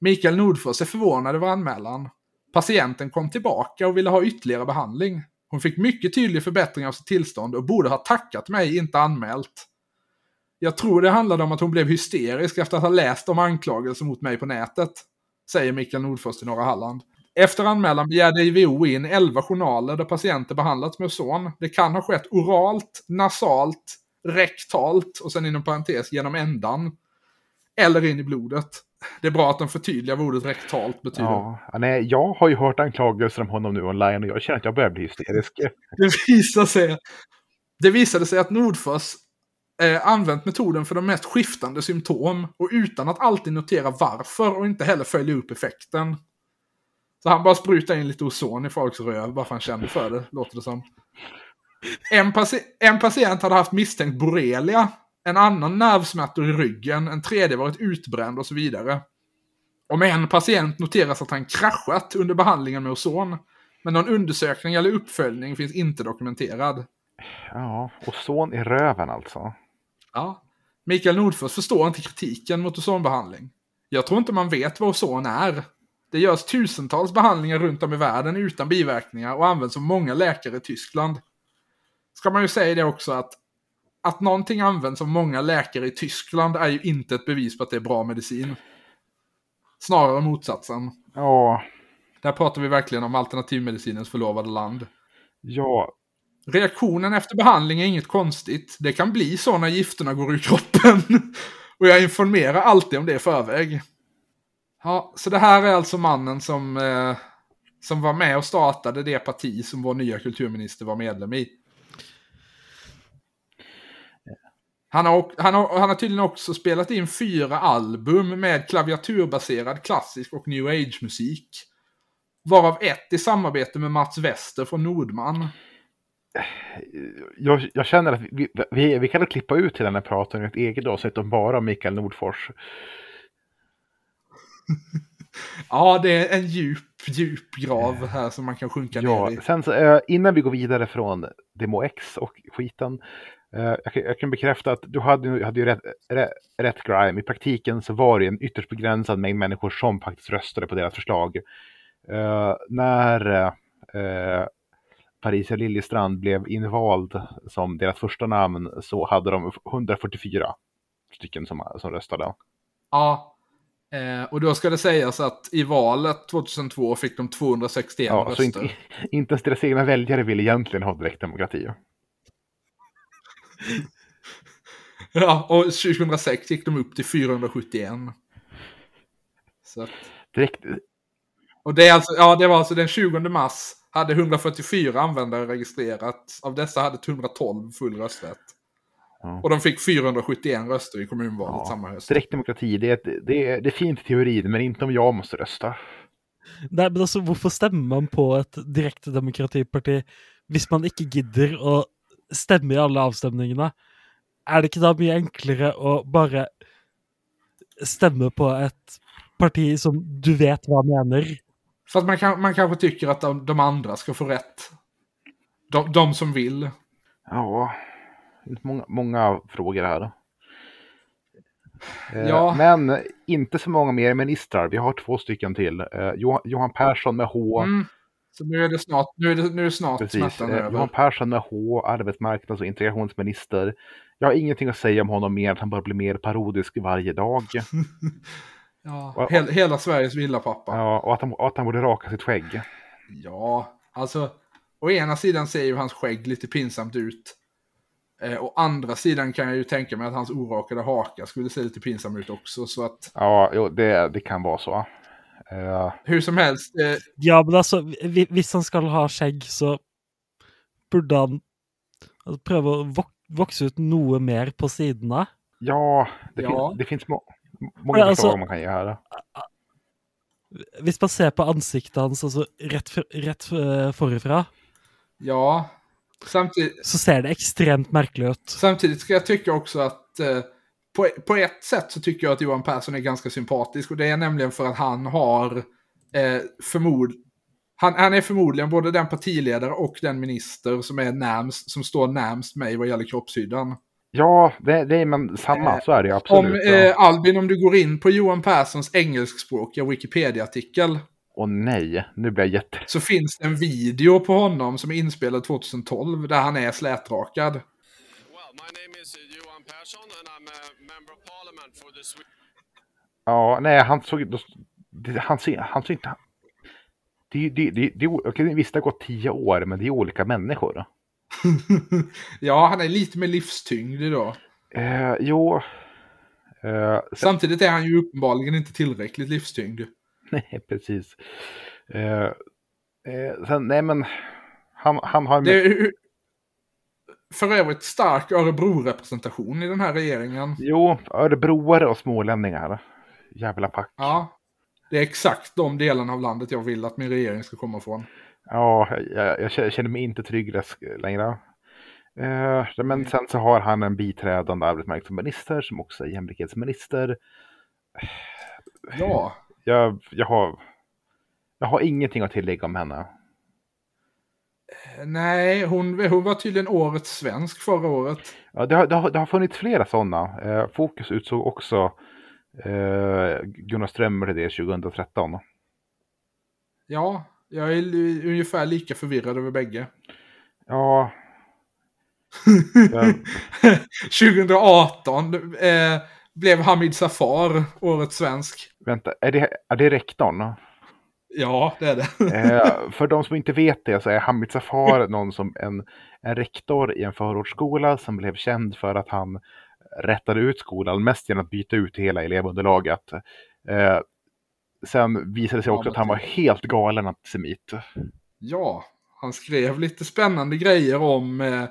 Mikael Nordfors är förvånad över anmälan. Patienten kom tillbaka och ville ha ytterligare behandling. Hon fick mycket tydlig förbättring av sitt tillstånd och borde ha tackat mig, inte anmält. Jag tror det handlade om att hon blev hysterisk efter att ha läst om anklagelser mot mig på nätet, säger Mikael Nordfors till Norra Halland. Efter anmälan begärde IVO in 11 journaler där patienter behandlats med ozon. Det kan ha skett oralt, nasalt, rektalt och sen inom parentes genom ändan. Eller in i blodet. Det är bra att de förtydligar vad ordet rektalt betyder. Ja, nej, jag har ju hört anklagelser om honom nu online och jag känner att jag börjar bli hysterisk. [laughs] Det, visar sig, det visade sig att Nordfors eh, använt metoden för de mest skiftande symptom och utan att alltid notera varför och inte heller följa upp effekten. Så han bara sprutar in lite ozon i folks röv bara för han kände för det, låter det som. En, en patient hade haft misstänkt borrelia, en annan nervsmärtor i ryggen, en tredje varit utbränd och så vidare. Om en patient noteras att han kraschat under behandlingen med ozon, men någon undersökning eller uppföljning finns inte dokumenterad. Ja, ozon i röven alltså. Ja. Mikael Nordfors förstår inte kritiken mot ozonbehandling. Jag tror inte man vet vad ozon är. Det görs tusentals behandlingar runt om i världen utan biverkningar och används av många läkare i Tyskland. Ska man ju säga det också att att någonting används av många läkare i Tyskland är ju inte ett bevis på att det är bra medicin. Snarare motsatsen. Ja, Där pratar vi verkligen om alternativmedicinens förlovade land. ja, Reaktionen efter behandling är inget konstigt. Det kan bli så när gifterna går ur kroppen. [laughs] Och jag informerar alltid om det i förväg. Ja, så det här är alltså mannen som, eh, som var med och startade det parti som vår nya kulturminister var medlem i. Han har, han, har, han har tydligen också spelat in fyra album med klaviaturbaserad klassisk och new age-musik. Varav ett i samarbete med Mats Wester från Nordman. jag, jag känner att vi, vi, vi kan klippa ut till den här praten i ett eget avsnitt om bara Mikael Nordfors. [laughs] Ja, det är en djup, djup grav här som man kan sjunka Ja, ner i. sen så, eh, innan vi går vidare från Demo X och skiten. Eh, jag, kan, jag kan bekräfta att du hade, hade ju rätt, rätt, rätt Grime. I praktiken så var det en ytterst begränsad mängd människor som faktiskt röstade på deras förslag. Eh, när eh, Parisia Liljestrand blev invald som deras första namn så hade de 144 stycken som, som röstade. Ja. Eh, och då ska det sägas att i valet 2002 fick de 261 Ja, så röster. inte, inte ens deras egna väljare ville egentligen ha direktdemokrati. Ja, och 2006 gick de upp till 471. Så att, Direkt, och det, är alltså, ja, det var alltså den 20 mars hade 144 användare registrerat. Av dessa hade 112 full rösträtt. Ja. Och de fick 471 röster i kommunvalet Ja, samma höst. direktdemokrati, det är, ett, det, är, det är fint i teorin, men inte om jag måste rösta. Nei, men altså, hvorfor stemmer man på et direktedemokratiparti hvis man ikke gidder å stemme i alle avstemningene? Er det ikke da mye enklere å bare stemme på et parti som du vet hva mener? För att man, kan, man kanske tycker att de, de andra ska få rätt. De, de som vill. Ja, många, många frågor här. Eh, Ja. Men inte så många mer ministrar. Vi har två stycken till. Eh, Johan, Johan Persson med H. Mm. Så nu är det snart, nu är det, nu är det snart Precis. smärtan Eh, över. Johan Persson med H, arbetsmarknads och integrationsminister. Jag har ingenting att säga om honom mer än att han bara blir mer parodisk varje dag. [laughs] Ja, Och- hel, hela Sveriges villapappa. Ja, och att han, och att han borde raka sitt skägg. Ja, alltså. Å ena sidan ser ju hans skägg lite pinsamt ut. Eh, å andra sidan kan jag ju tänka mig att hans orakade haka skulle se lite pinsam ut också. Så att Ja, jo, det, det kan vara så. Hur som helst. Eh, Ja, men hvi- hvis han skal ha skjegg, så burde han altså, prøve å vok vokse ut noe mer på sidene. ja, det, Ja. Finns, det finns må, många Ja, förslag alltså- man kan här. Hvis man ser på ansiktet hans for, rett eh, forifra, ja, samtidigt, så ser det ekstremt merkelig ut. samtidigt ska jag tycka också att eh, på, på ett sätt så tycker jag att Johan Persson är ganska sympatisk. Och det är nämligen för att han har eh, förmod... Han, han är förmodligen både den partiledare och den minister som är närmst, som står närmst mig vad gäller kroppshyddan. Ja, det, det är men samma, Eh, så är det Om, absolut. ja. eh, Albin, om du går in på Johan Perssons engelskspråkiga Wikipedia-artikel Och nej, nu blir jag jätte... så finns det en video på honom som är inspelad 2012 där han är slätrakad. Well, my name is Johan Persson and I'm a member of parliament for the Swedish... Ja, nej, han såg... Han ser, han ser inte... Det, det, det, det, okej, visst, det har gått tio år, men det är olika människor. [laughs] ja, han är lite mer livstyngd idag. Eh, jo... Eh, Samtidigt är han ju uppenbarligen inte tillräckligt livstyngd. nej, [laughs] precis. Eh, eh, sen, nej men... Han, han har... Det för övrigt stark Örebro-representation i den här regeringen. Jo, örebroare och smålänningar. Jävla pack. Ja, det är exakt de delarna av landet jag vill att min regering ska komma från. Ja, jag, jag känner mig inte trygg längre. Eh, men sen så har han en biträdande arbetsmarknadsminister som också är jämlikhetsminister. Ja, Jag, jag, har, jag har ingenting att tillägga om henne. Nej, hon, hon var tydligen årets svensk förra året. Ja, det, har, det, har, det har funnits flera sådana. Eh, Fokus utsåg också eh, Gunnar Strömmer till det 2013. Ja, jag är ungefär lika förvirrad över bägge. Ja, [laughs] Ja. 2018 eh, blev Hamid Safar årets svensk. vänta, är det, är det rektorn? Ja, det är det. [laughs] Eh, för de som inte vet det så är Hamid Safar någon som en, en rektor i en förortsskola som blev känd för att han rättade ut skolan mest genom att byta ut hela elevunderlaget. Eh, sen visade det sig Ja, också att han var helt galen antisemit. Ja, han skrev lite spännande grejer om, eh,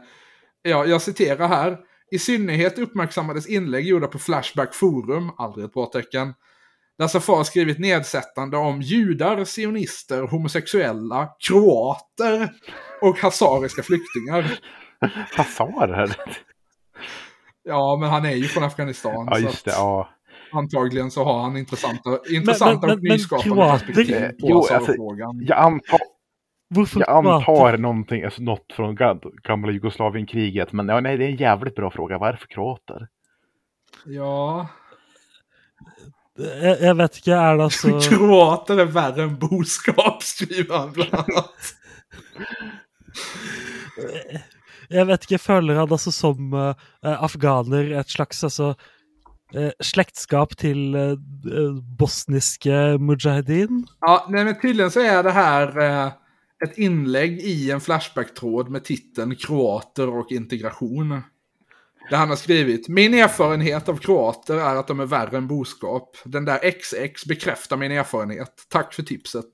ja, jag citerar här. I synnerhet uppmärksammades inlägg gjorda på Flashback Forum, aldrig ett bra tecken, där Safar skrivit nedsättande om judar, sionister, homosexuella, kroater och hazariska flyktingar. [laughs] Hazar? Ja, men han är ju från Afghanistan. Ja, just det. Ja. antagligen så har han intressanta, intressanta men- och men nyskapande kroater- perspektiv på jo, alltså. Jag antar, Varför jag antar någonting, alltså något från ga- gamla Jugoslavienkriget. Men ja, nej, det är en jävligt bra fråga. Varför kroater? Ja, Jag, jag vet inte, är det alltså... [laughs] kroater är värre än boskap, skriver han bland annat. Jeg vet ikke, jeg føler han altså som eh, afghaner et slags altså eh, slektskap til eh, eh, bosniske mujahedin? Ja, nej, men tydligen så är det här eh, ett inlägg i en Flashback-tråd med titeln Kroater och integration. Där han har skrivit, min erfarenhet av kroater är att de är värre än boskap. Den där XX bekräftar min erfarenhet. Tack för tipset.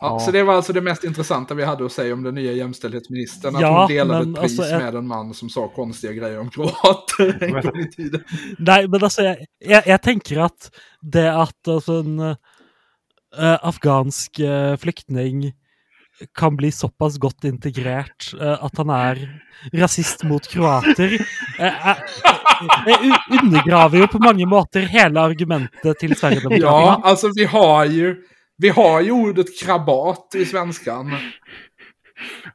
Ja, Ja. Så det var alltså det mest intressanta vi hade att säga om den nya jämställdhetsministern. Att Ja, hon delade men ett pris alltså, med en man som sa konstiga grejer om kroater en Men- gång i tiden. Nei, men altså, jeg, jeg, jeg tenker at det at altså, en eh, afghansk eh, flyktning kan bli såpass godt integrert eh, at han er rasist mot kroater, eh, eh, eh, u- undergraver jo på mange måter hele argumentet til Sverigedemokraterna. Ja, alltså vi har ju, vi har ju ordet krabat i svenskan.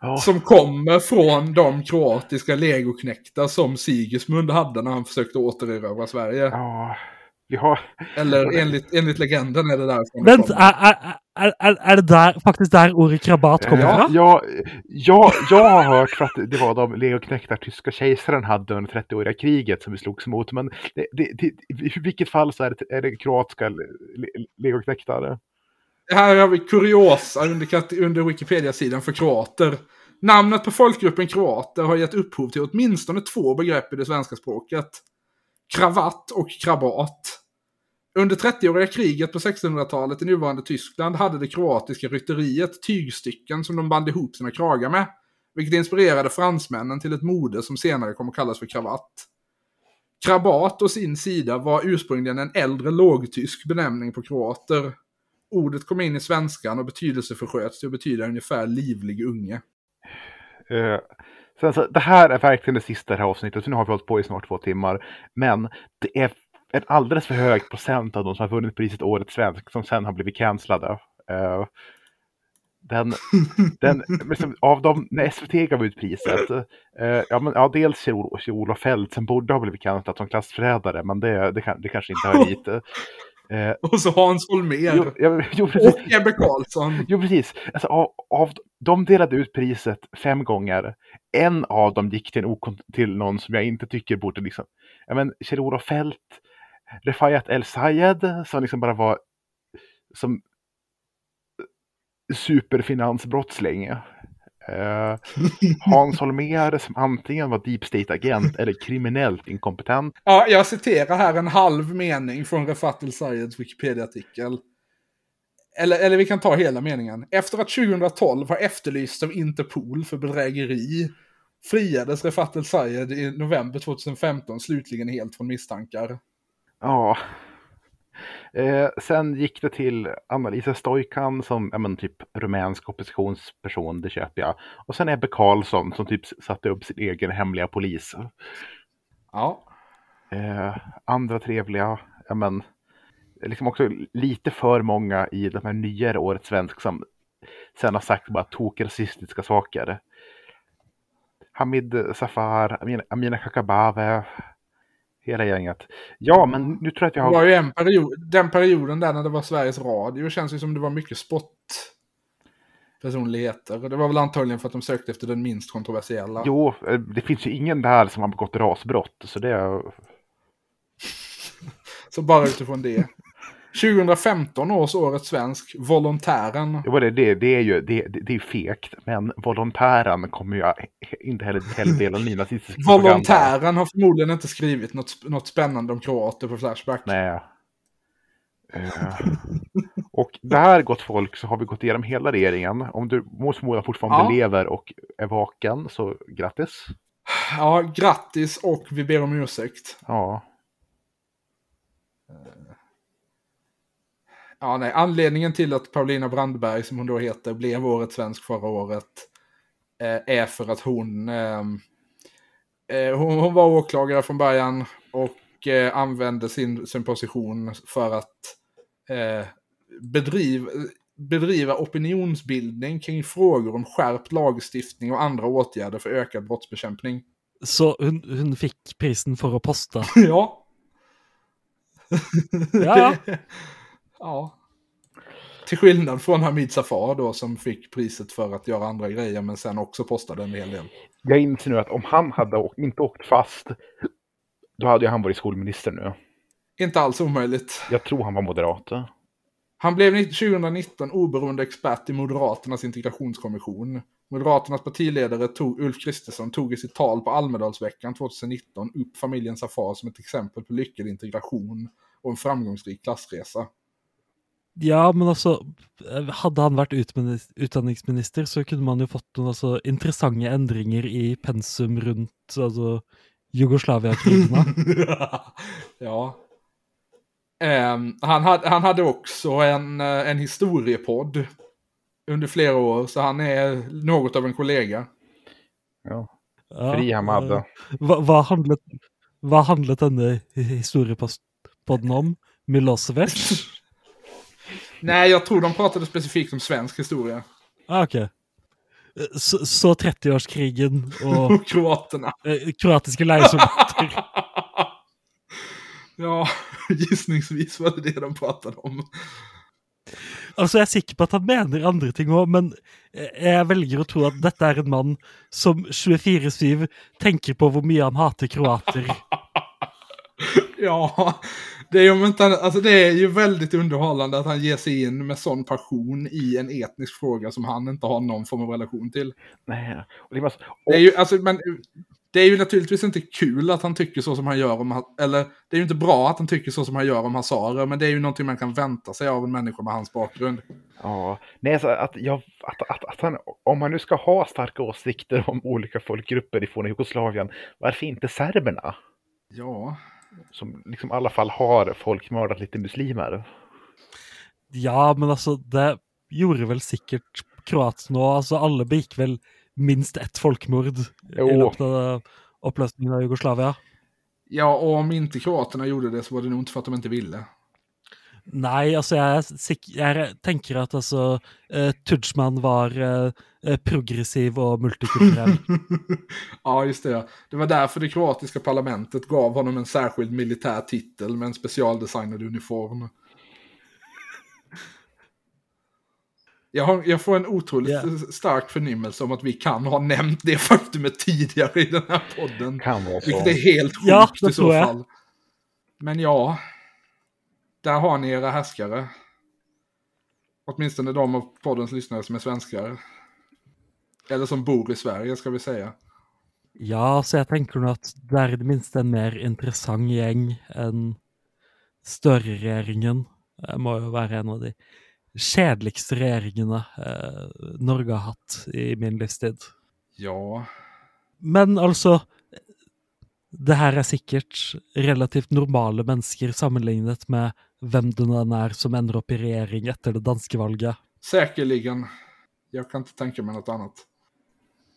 Ja, Som kommer från de kroatiska legoknektar som Sigismund hade när han försökte återerövra Sverige. ja, vi har... Eller enligt, enligt legenden är det därifrån er, er, er, er, er det der, faktisk der ordet krabat kommer Ja, fra? ja, ja, jag har hört för att det var de legoknektar tyska kejsaren hade under 30-åriga kriget som vi slogs mot. Men det, det, det, i vilket fall så är det, är det kroatiska le- legoknektar. Här har vi kuriosa under, under Wikipedia-sidan för kroater. Namnet på folkgruppen kroater har gett upphov till åtminstone två begrepp i det svenska språket. Kravatt och krabat. Under 30-åriga kriget på 1600-talet i nuvarande Tyskland hade det kroatiska rytteriet tygstycken som de band ihop sina kragar med. Vilket inspirerade fransmännen till ett mode som senare kom att kallas för kravatt. Krabat å sin sida var ursprungligen en äldre lågtysk benämning på kroater. Ordet kom in i svenskan och betydelseförsköts till att betyda ungefär livlig unge. Uh, sen så, det här är verkligen det sista i det här avsnittet, så nu har vi hållit på i snart två timmar. Men det är en alldeles för hög procent av de som har vunnit priset Årets Svensk som sen har blivit cancellade. Eh, den, [laughs] den, liksom, av dem, när SVT gav ut priset, eh, ja, men, ja, dels Kjell- Kjell-Olof Feldt som borde ha blivit cancellad som klassförrädare, men det, det, kan, det kanske inte hör hit. Eh, Och så Hans Holmér. jo, ja, [laughs] jo, precis. och Ebbe Carlsson. Jo, precis. Alltså, av, av, de delade ut priset fem gånger. En av dem gick till, en till någon som jag inte tycker borde liksom... Ja, men Kjell-Olof Feldt, Refayat El Sayed, som liksom bara var som superfinansbrottsling. Eh, Hans Holmér som antingen var deep state-agent eller kriminellt inkompetent. Ja, jag citerar här en halv mening från Refat El Sayeds Wikipedia-artikel. Eller, eller vi kan ta hela meningen. Efter att 2012 har efterlysts av Interpol för bedrägeri friades Refat El Sayed i november 2015 slutligen helt från misstankar. Ja. Eh, sen gick det till Anna-Lisa Stojkan som ja, men, typ rumänsk oppositionsperson, det köper jag. Och sen Ebbe Carlsson som typ satte upp sin egen hemliga polis. Ja. Eh, andra trevliga, ja men, liksom också lite för många i de här nyare Årets Svensk som sen har sagt bara tokrasistiska saker. Hamid Safar, Amina, Amina Kakabaveh, hela gänget. Ja, men nu tror jag att jag Det har... var ju en period, den perioden där när det var Sveriges Radio känns ju som det var mycket spott personligheter. Det var väl antagligen för att de sökte efter den minst kontroversiella. Jo, eh, det finns ju ingen där som har begått rasbrott, så det är... [laughs] Så bara utifrån det. 2015 års Årets Svensk, Volontären. Jo, det, det, det är ju det, det, är fegt, men volontären kommer ju inte heller heller dela nynazistisk propaganda. Volontären har förmodligen inte skrivit något, något spännande om kroater på Flashback. Nej. Eh, och där, gott folk, så har vi gått igenom hela regeringen. Om du mot förmodan fortfarande Ja. lever och är vaken, så grattis. Ja, grattis och vi ber om ursäkt. Ja, Ja, nej, anledningen till att Paulina Brandberg, som hon då heter, blev Årets Svensk förra året eh, är för att hon, ehm, eh, hon, hon var åklagare från början och eh, använde sin, sin position för att eh, bedriva, bedriva opinionsbildning kring frågor om skärpt lagstiftning och andra åtgärder för ökad brottsbekämpning. Så hun, hun fikk prisen for å poste. ja. Ja. [laughs] Ja. Till skillnad från Hamid Safar då som fick priset för att göra andra grejer men sen också postade en hel del. Jag inser nu att om han hade åkt, inte åkt fast, då hade ju han varit skolminister nu. Inte alls omöjligt. Jag tror han var moderat. Han blev 2019 oberoende expert i Moderaternas integrationskommission. Moderaternas partiledare tog, Ulf Kristersson tog i sitt tal på Almedalsveckan 2019 upp familjen Safar som ett exempel på lyckad integration och en framgångsrik klassresa. Ja, men altså eh, Hadde han utmenis- utdanningsminister, så kunne man jo fått noen altså, interessante endringer i pensum rundt altså, Jugoslavia-krigene. [laughs] ja. Ehm, han, hade, han hade också en, eh, en historiepodd under flera år, så han är något av en kollega. Ja. Ja, Fri Hamad. eh, hva, handlet, hva handlet denne historiepodden om? Milosevic? [laughs] Nej, jag tror de pratade specifikt om svensk historia. Ah, ok. Eh, Så, så 30-årskrigen og [laughs] Och kroaterna. eh, kroatiske leiesoldater. [laughs] Ja, gissningsvis var det det de pratade om. Altså, Jeg er sikker på at han mener andre ting òg, men eh, jeg velger å tro at dette er en mann som 24-7 tenker på hvor mye han hater kroater. [laughs] Ja, det är, ju inte, alltså det är ju väldigt underhållande att han ger sig in med sån passion i en etnisk fråga som han inte har någon form av relation till. Nej. Och det är massa, Det är ju, alltså, men, det är ju naturligtvis inte kul att han tycker så som han gör om, eller det är ju inte bra att han tycker så som han gör om hazarer, men det är ju någonting man kan vänta sig av en människa med hans bakgrund. Ja, nej, så att, jag, att, att, att han, om man nu ska ha starka åsikter om olika folkgrupper i forna Jugoslavien, varför inte serberna? Ja, Som liksom i alla fall har folkmördat lite muslimer. Ja, men altså, det gjorde vel sikkert kroatene òg. Altså, alle begikk vel minst ett folkemord Jo. i løpet av Jugoslavia. ja, och om inte kroaterna gjorde det så var det nog inte för att de inte ville. Nei, altså, jeg, jeg tenker at altså eh, Tudjman var eh, progressiv og multikulturell. [laughs] ja, just det. Det var därför det kroatiska parlamentet gav honom en särskild militär titel med en specialdesignad uniform. Jag, har, jag får en otroligt Ja. stark förnimmelse om att vi kan ha nämnt det faktumet tidigare i den här podden. Kan vara så. Vilket är helt sjukt Ja, i så fall. Men ja, där har ni era härskare. Åtminstone de av poddens lyssnare som är svenskar. Eller som bor i Sverige ska vi säga. Ja, så jeg tenker nå at det i det minste en mer interessant gjeng enn Støre-regjeringen. Det må jo være en av de kjedeligste regjeringene eh, Norge har hatt i min livstid. Ja, Men altså Det her er sikkert relativt normale mennesker sammenlignet med hvem det nå enn er som ender opp i regjering etter det danske valget. säkerligen. Jag kan inte tänka mig något annat.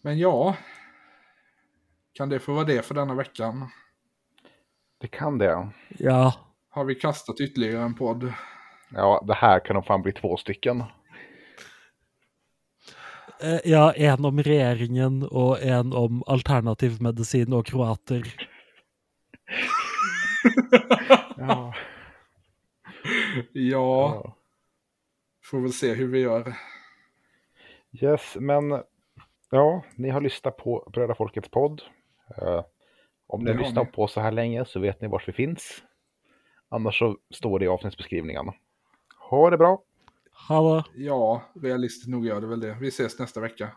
Men ja, kan det få vara det för denna veckan? Det kan det. Ja, Har vi kastat ytterligare en podd? Ja, det här kan nog fan bli två stycken. eh, ja en om regjeringen og en om alternativmedisin og kroater. [laughs] Ja. Ja, ja. får väl se hur vi gör. Yes, men ja, ni har lyssnat på Bröda Folkets podd. Eh, om ni har lyssnat ni. på så här länge så vet ni var vi finns. Annars så står det i avsnittsbeskrivningen. Ha det bra! Ha det. Ja, realistiskt nog gör det väl det. Vi ses nästa vecka.